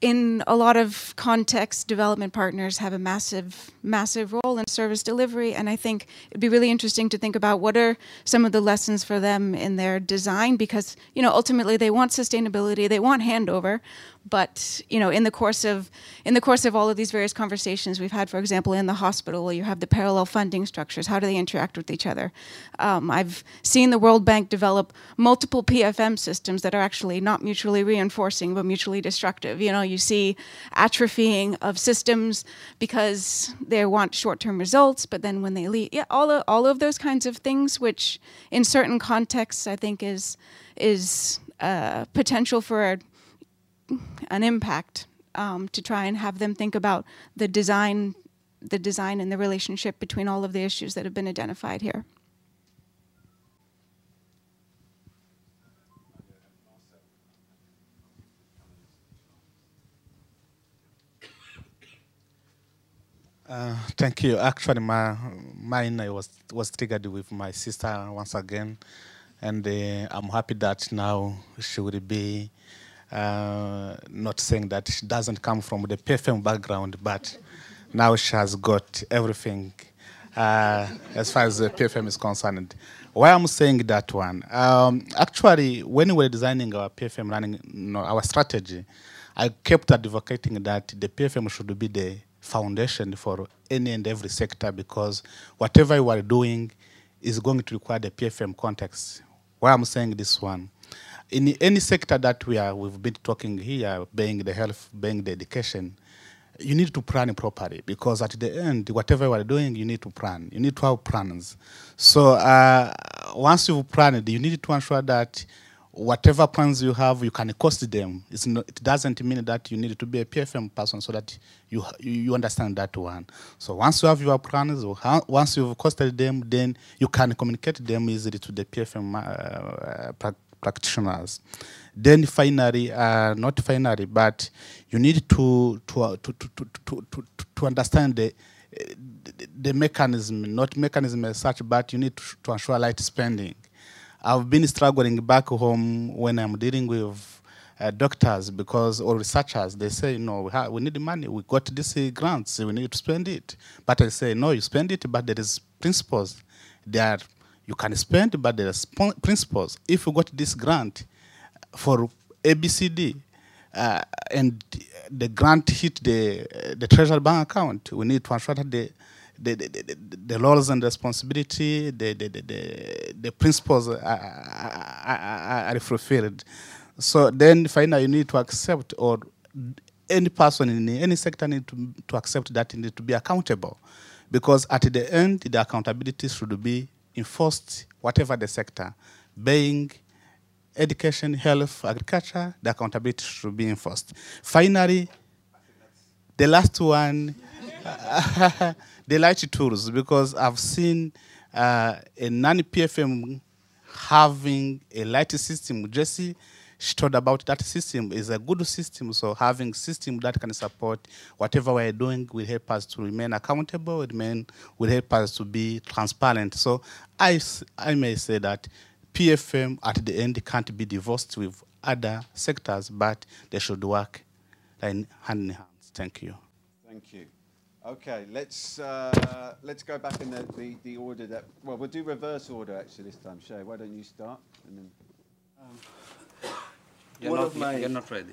in a lot of contexts, development partners have a massive, massive role in service delivery. And I think it'd be really interesting to think about what are some of the lessons for them in their design, because you know ultimately they want sustainability, they want handover, but you know in the course of in the course of all of these various conversations we've had for example in the hospital you have the parallel funding structures how do they interact with each other? Um, i've seen the world bank develop multiple pfm systems that are actually not mutually reinforcing but mutually destructive. You know you see atrophying of systems because they want short-term results but then when they leave yeah all of, all of those kinds of things which in certain contexts i think is is uh, potential for an impact um, to try and have them think about the design, the design and the relationship between all of the issues that have been identified here. Uh, thank you. Actually, my mine was was triggered with my sister once again, and uh, I'm happy that now she will be uh, not saying that she doesn't come from the PFM background, but now she has got everything uh, as far as the PFM is concerned. Why I'm saying that one? Um, actually, when we were designing our PFM running know, our strategy, I kept advocating that the PFM should be the foundation for any and every sector because whatever you are doing is going to require the PFM context. Why I'm saying this one? in any sector that we are, we've been talking here, being the health, being the education, you need to plan properly because at the end, whatever you are doing, you need to plan. You need to have plans. So uh, once you've planned, you need to ensure that whatever plans you have, you can cost them. Not, it doesn't mean that you need to be a PFM person so that you you understand that one. So once you have your plans, once you've costed them, then you can communicate them easily to the PFM uh, practitioners. Then finally, uh, not finally, but you need to to to to to to, to understand the the mechanism, not mechanism as such, but you need to, to ensure light spending. I've been struggling back home when I'm dealing with uh, doctors because or researchers they say no we, we need money. We got this uh, grants we need to spend it. But i say no you spend it but there is principles there. You can spend, but there are principles. If you got this grant for ABCD, uh, and the grant hit the the treasury bank account, we need to ensure that the the, the, the, laws and responsibility, the, the, the, the, principles are, are, are, fulfilled. So then finally you need to accept or any person in any sector need to, to accept that you need to be accountable. Because at the end, the accountability should be enforced whatever the sector, being education, health, agriculture, the accountability should be enforced. Finally, the last one, [laughs] the light tools, because I've seen uh, a non-PFM having a light system. Jesse, she told about that system is a good system. So having system that can support whatever we're doing will help us to remain accountable, will, remain, will help us to be transparent. So I, I may say that PFM at the end can't be divorced with other sectors, but they should work hand in hand. Thank you. Thank you. Okay, let's uh, let's go back in the, the, the, order that well we'll do reverse order actually this time. Seye, why don't you start and then. Um, you're, not, my, you're not ready.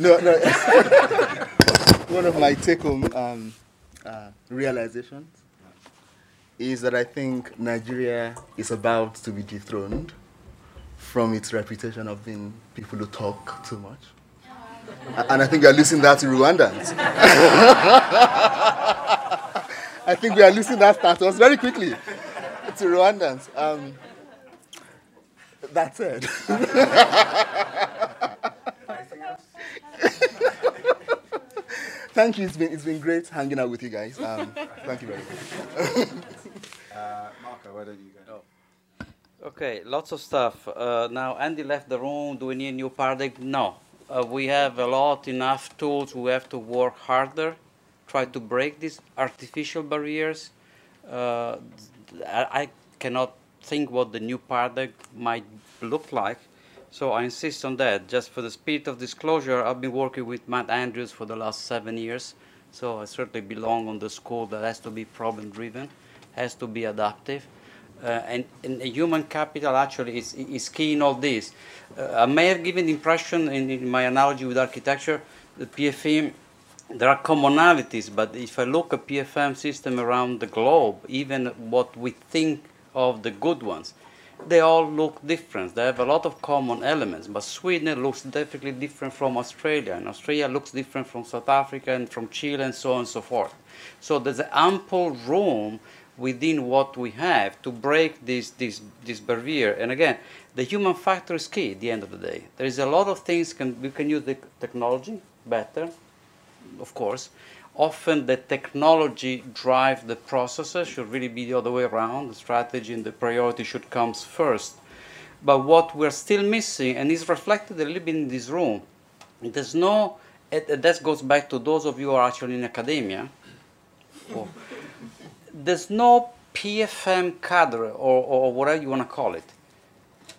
No, no. [laughs] one of my take-home um, uh, realizations is that I think Nigeria is about to be dethroned from its reputation of being people who talk too much. And I think we are losing that to Rwandans. [laughs] I think we are losing that status very quickly to Rwandans. Um, that's it. [laughs] thank you. It's been, it's been great hanging out with you guys. Um, thank you very much. [laughs] uh, Marco, why don't you go? Oh. Okay, lots of stuff. Uh, now, Andy left the room. Do we need a new paradigm? No. Uh, we have a lot, enough tools. We have to work harder, try to break these artificial barriers. Uh, I, cannot think what the new paradigm might look like. So I insist on that. Just for the spirit of disclosure, I've been working with Matt Andrews for the last seven years. So I certainly belong on the school that has to be problem driven, has to be adaptive. Uh, and, and human capital actually is, is key in all this. Uh, I may have given the impression in, in, my analogy with architecture, the PFM, there are commonalities, but if I look at PFM system around the globe, even what we think of the good ones, they all look different. They have a lot of common elements, but Sweden looks definitely different from Australia, and Australia looks different from South Africa and from Chile and so on and so forth. So there's ample room within what we have to break this, this, this barrier. And again, the human factor is key at the end of the day. There is a lot of things can, we can use the technology better, of course. Often the technology drive the processes should really be the other way around. The strategy and the priority should come first. But what we're still missing, and is reflected a little bit in this room, there's no, that goes back to those of you who are actually in academia, or, there's no PFM cadre or, or whatever you want to call it.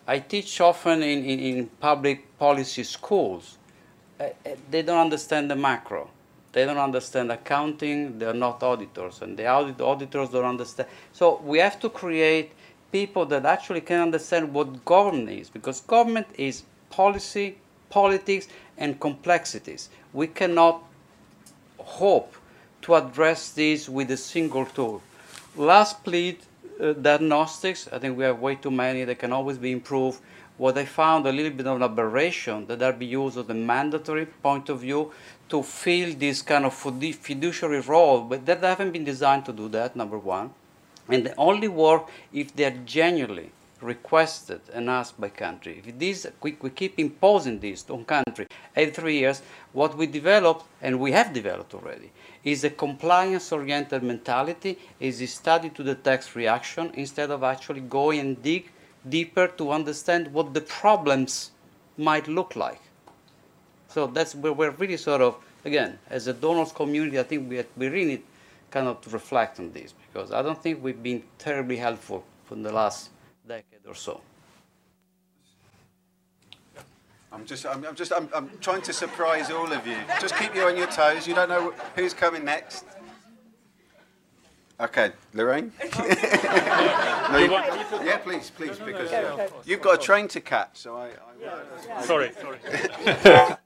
I teach often in, in, in public policy schools. Uh, uh, they don't understand the macro. They don't understand accounting. They're not auditors, and the audit, auditors don't understand. So we have to create people that actually can understand what government is, because government is policy, politics, and complexities. We cannot hope to address this with a single tool. Last plead, uh, diagnostics, I think we have way too many, they can always be improved. What I found a little bit of an aberration that are be used as a mandatory point of view to fill this kind of fiduciary role, but that haven't been designed to do that, number one. And they only work if they're genuinely requested and asked by country. If this, we, we keep imposing this on country every three years, what we developed, and we have developed already, is a compliance-oriented mentality, is a study to the reaction instead of actually going and dig deeper to understand what the problems might look like. So that's where we're really sort of, again, as a donors community, I think we, we really need kind of to reflect on this because I don't think we've been terribly helpful for the last decade or so. I'm just, I'm, I'm just, I'm, I'm trying to surprise all of you. Just keep you on your toes. You don't know who's coming next. Okay, Lorraine. [laughs] no, you, yeah, please, please, because uh, you've got a train to catch. So I. I sorry, sorry. [laughs]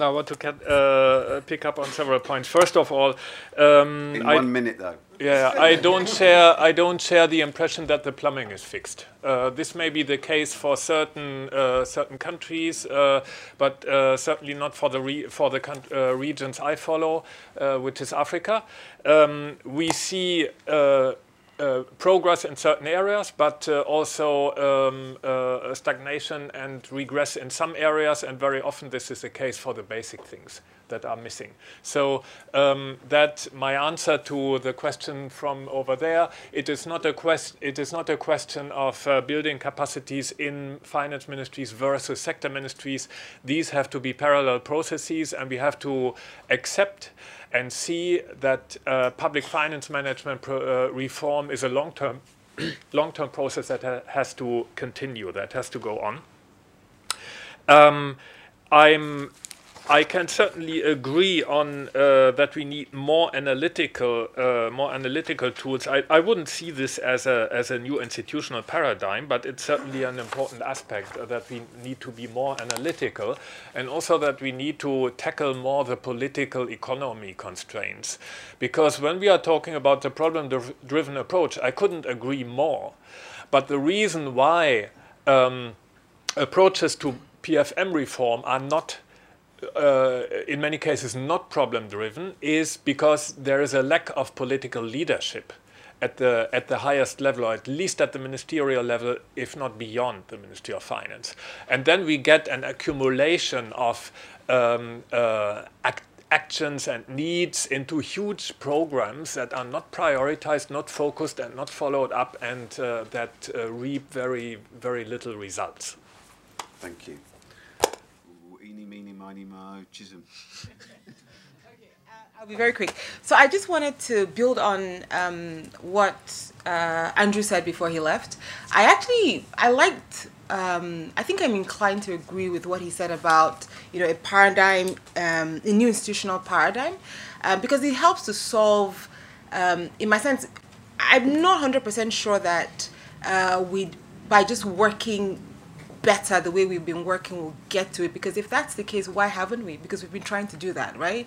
Now, I want to uh, pick up on several points. First of all, um, in one I, minute though. Yeah, I don't share. I don't share the impression that the plumbing is fixed. Uh, this may be the case for certain uh, certain countries, uh, but uh, certainly not for the re for the uh, regions I follow, which is Africa. Um, we see uh, progress in certain areas, but uh, also um, uh, stagnation and regress in some areas, and very often this is the case for the basic things. that are missing. So um, that my answer to the question from over there, it is not a quest, it is not a question of uh, building capacities in finance ministries versus sector ministries. These have to be parallel processes, and we have to accept and see that uh, public finance management pro, uh, reform is a long-term [clears throat] long-term process that ha has to continue, that has to go on. Um, I'm I can certainly agree on uh, that we need more analytical, uh, more analytical tools. I, I wouldn't see this as a as a new institutional paradigm, but it's certainly an important aspect uh, that we need to be more analytical, and also that we need to tackle more the political economy constraints. Because when we are talking about the problem-driven approach, I couldn't agree more. But the reason why um, approaches to PFM reform are not uh, in many cases not problem driven is because there is a lack of political leadership at the at the highest level or at least at the ministerial level if not beyond the ministry of finance and then we get an accumulation of um, uh, act actions and needs into huge programs that are not prioritized, not focused, and not followed up, and uh, that uh, reap very, very little results. Thank you eeny, meeny, miny, mo, Chisom. I'll be very quick. So I just wanted to build on um, what uh, Andrew said before he left. I actually I liked. Um, I think I'm inclined to agree with what he said about you know a paradigm, um, a new institutional paradigm, uh, because it helps to solve. Um, in my sense, I'm not 100% sure that uh, we by just working better the way we've been working will get to it. Because if that's the case why haven't we? Because we've been trying to do that right?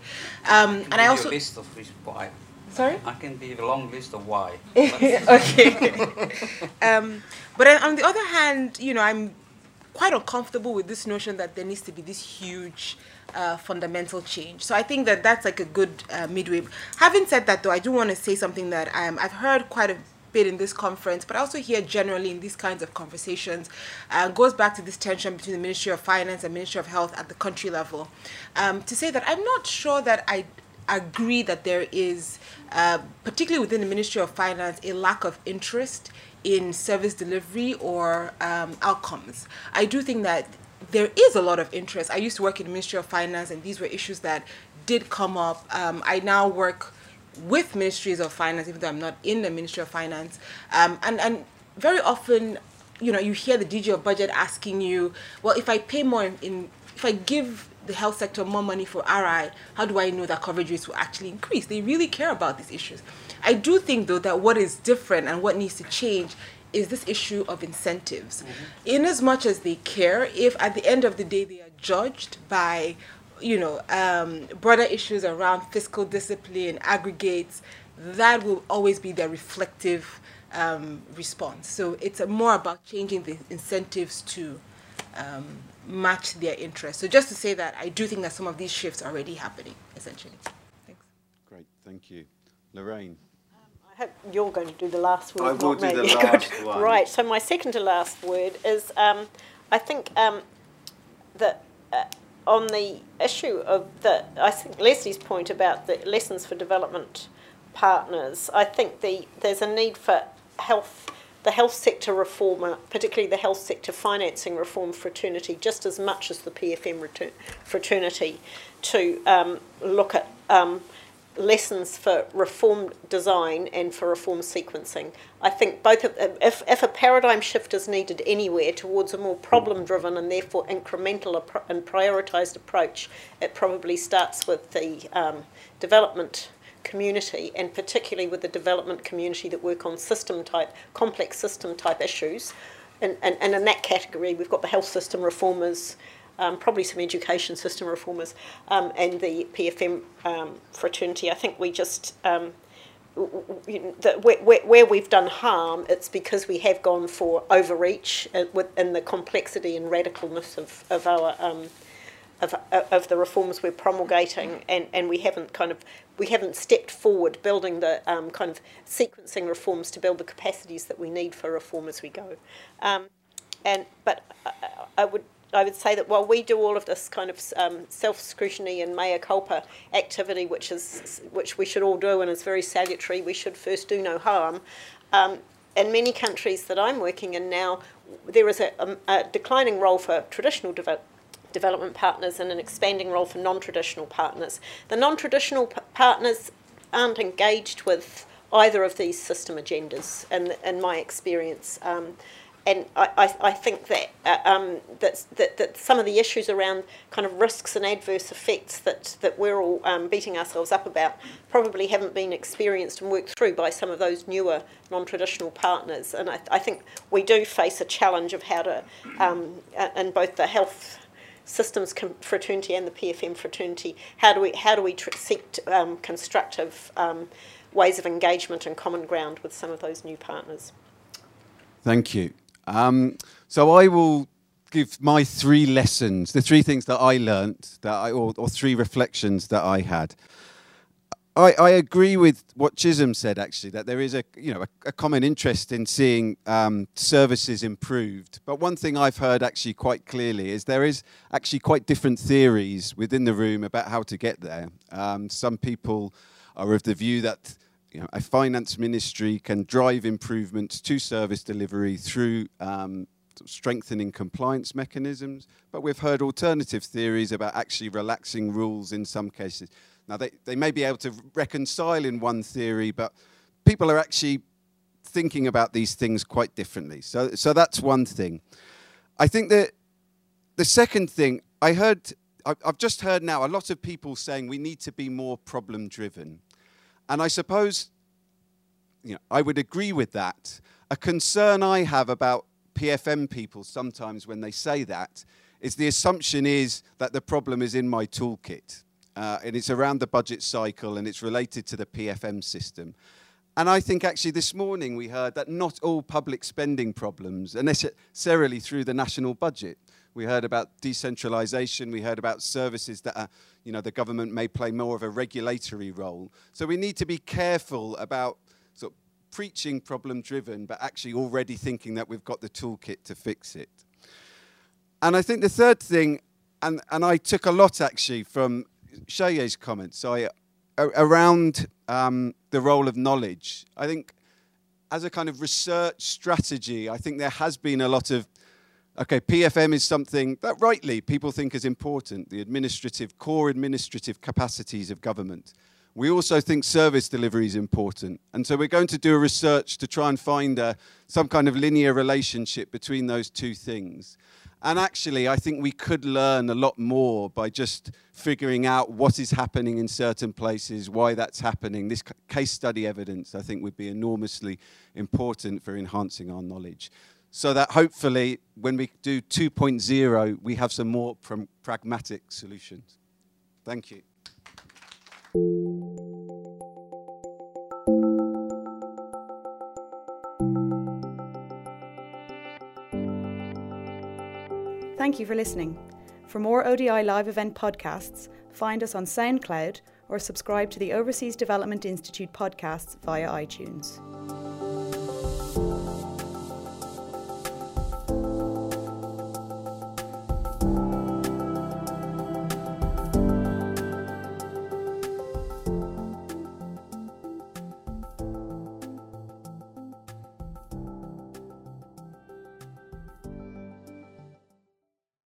Um, and i also a list of why. Sorry? I can give a long list of why. [laughs] Okay. Um, but on the other hand you know i'm quite uncomfortable with this notion that there needs to be this huge uh, fundamental change. So I think that that's like a good uh, midway. Having said that, though, I do want to say something that um, I've heard quite a bit in this conference, but also here generally in these kinds of conversations, uh, goes back to this tension between the Ministry of Finance and Ministry of Health at the country level. Um, to say that I'm not sure that I agree that there is, uh, particularly within the Ministry of Finance, a lack of interest in service delivery or um, outcomes. I do think that there is a lot of interest. I used to work in the Ministry of Finance, and these were issues that did come up. Um, I now work with ministries of finance, even though I'm not in the Ministry of Finance. Um, and, and very often, you know, you hear the DG of budget asking you, well, if I pay more in, in if I give the health sector more money for RI, how do I know that coverage rates will actually increase? They really care about these issues. I do think, though, that what is different and what needs to change is this issue of incentives. Mm-hmm. In as much as they care, if at the end of the day they are judged by you know, um, broader issues around fiscal discipline, aggregates, that will always be their reflective um, response. So it's more about changing the incentives to um, match their interests. So just to say that I do think that some of these shifts are already happening, essentially. Thanks. Great, thank you. Lorraine. I hope you're going to do the last word. I will do the [laughs] last one. Right, so my second to last word is um, I think um, that uh, on the issue of the, I think Leslie's point about the lessons for development partners, I think the there's a need for health, the health sector reform, particularly the health sector financing reform fraternity, just as much as the PFM fraternity, to um, look at um, lessons for reform design and for reform sequencing. I think both, of, if, if a paradigm shift is needed anywhere towards a more problem driven and therefore incremental and prioritised approach, it probably starts with the um, development community and particularly with the development community that work on system type, complex system type issues. And, and, and in that category, we've got the health system reformers, um, probably some education system reformers, um, and the PFM um, fraternity. I think we just, um, the, where, where, we've done harm, it's because we have gone for overreach uh, in the complexity and radicalness of, of our. Um, of, of the reforms we're promulgating, and, and we haven't kind of we haven't stepped forward building the um, kind of sequencing reforms to build the capacities that we need for reform as we go. and but I, I would I would say that while we do all of this kind of um, self-scrutiny and mea culpa activity, which is which we should all do and is very salutary, we should first do no harm. Um, in many countries that I'm working in now, there is a, a, a declining role for traditional development partners and an expanding role for non-traditional partners. The non-traditional partners aren't engaged with either of these system agendas, in, in my experience. Um, and I, I, I, think that, uh, um, that, that, that some of the issues around kind of risks and adverse effects that, that we're all um, beating ourselves up about probably haven't been experienced and worked through by some of those newer non-traditional partners. And I, I think we do face a challenge of how to, um, in both the health systems fraternity and the PFM fraternity, how do we how do we seek um, constructive um, ways of engagement and common ground with some of those new partners? Thank you. Um, so I will give my three lessons, the three things that I learnt, that I, or, or three reflections that I had. I, I, agree with what Chisom said actually that there is a you know a, a common interest in seeing um, services improved. But one thing I've heard actually quite clearly is there is actually quite different theories within the room about how to get there. Um, some people are of the view that you know, a finance ministry can drive improvements to service delivery through um, strengthening compliance mechanisms. But we've heard alternative theories about actually relaxing rules in some cases. Now, they, they may be able to reconcile in one theory, but people are actually thinking about these things quite differently. So, so that's one thing. I think that the second thing, I heard, I've just heard now a lot of people saying we need to be more problem driven. And I suppose you know, I would agree with that. A concern I have about PFM people sometimes when they say that is the assumption is that the problem is in my toolkit. Uh, and it's around the budget cycle and it's related to the PFM system. And I think actually this morning we heard that not all public spending problems are necessarily through the national budget. We heard about decentralization, we heard about services that are, you know, the government may play more of a regulatory role. So we need to be careful about sort of preaching problem driven, but actually already thinking that we've got the toolkit to fix it. And I think the third thing, and, and I took a lot actually from Seye's comments I, around um, the role of knowledge. I think as a kind of research strategy, I think there has been a lot of okay, PFM is something that rightly people think is important, the administrative, core administrative capacities of government. We also think service delivery is important. And so we're going to do a research to try and find a, some kind of linear relationship between those two things. And actually, I think we could learn a lot more by just figuring out what is happening in certain places, why that's happening. This case study evidence, I think, would be enormously important for enhancing our knowledge. So that hopefully, when we do 2.0, we have some more pragmatic solutions. Thank you. Thank you for listening. For more ODI live event podcasts, find us on SoundCloud or subscribe to the Overseas Development Institute podcasts via iTunes.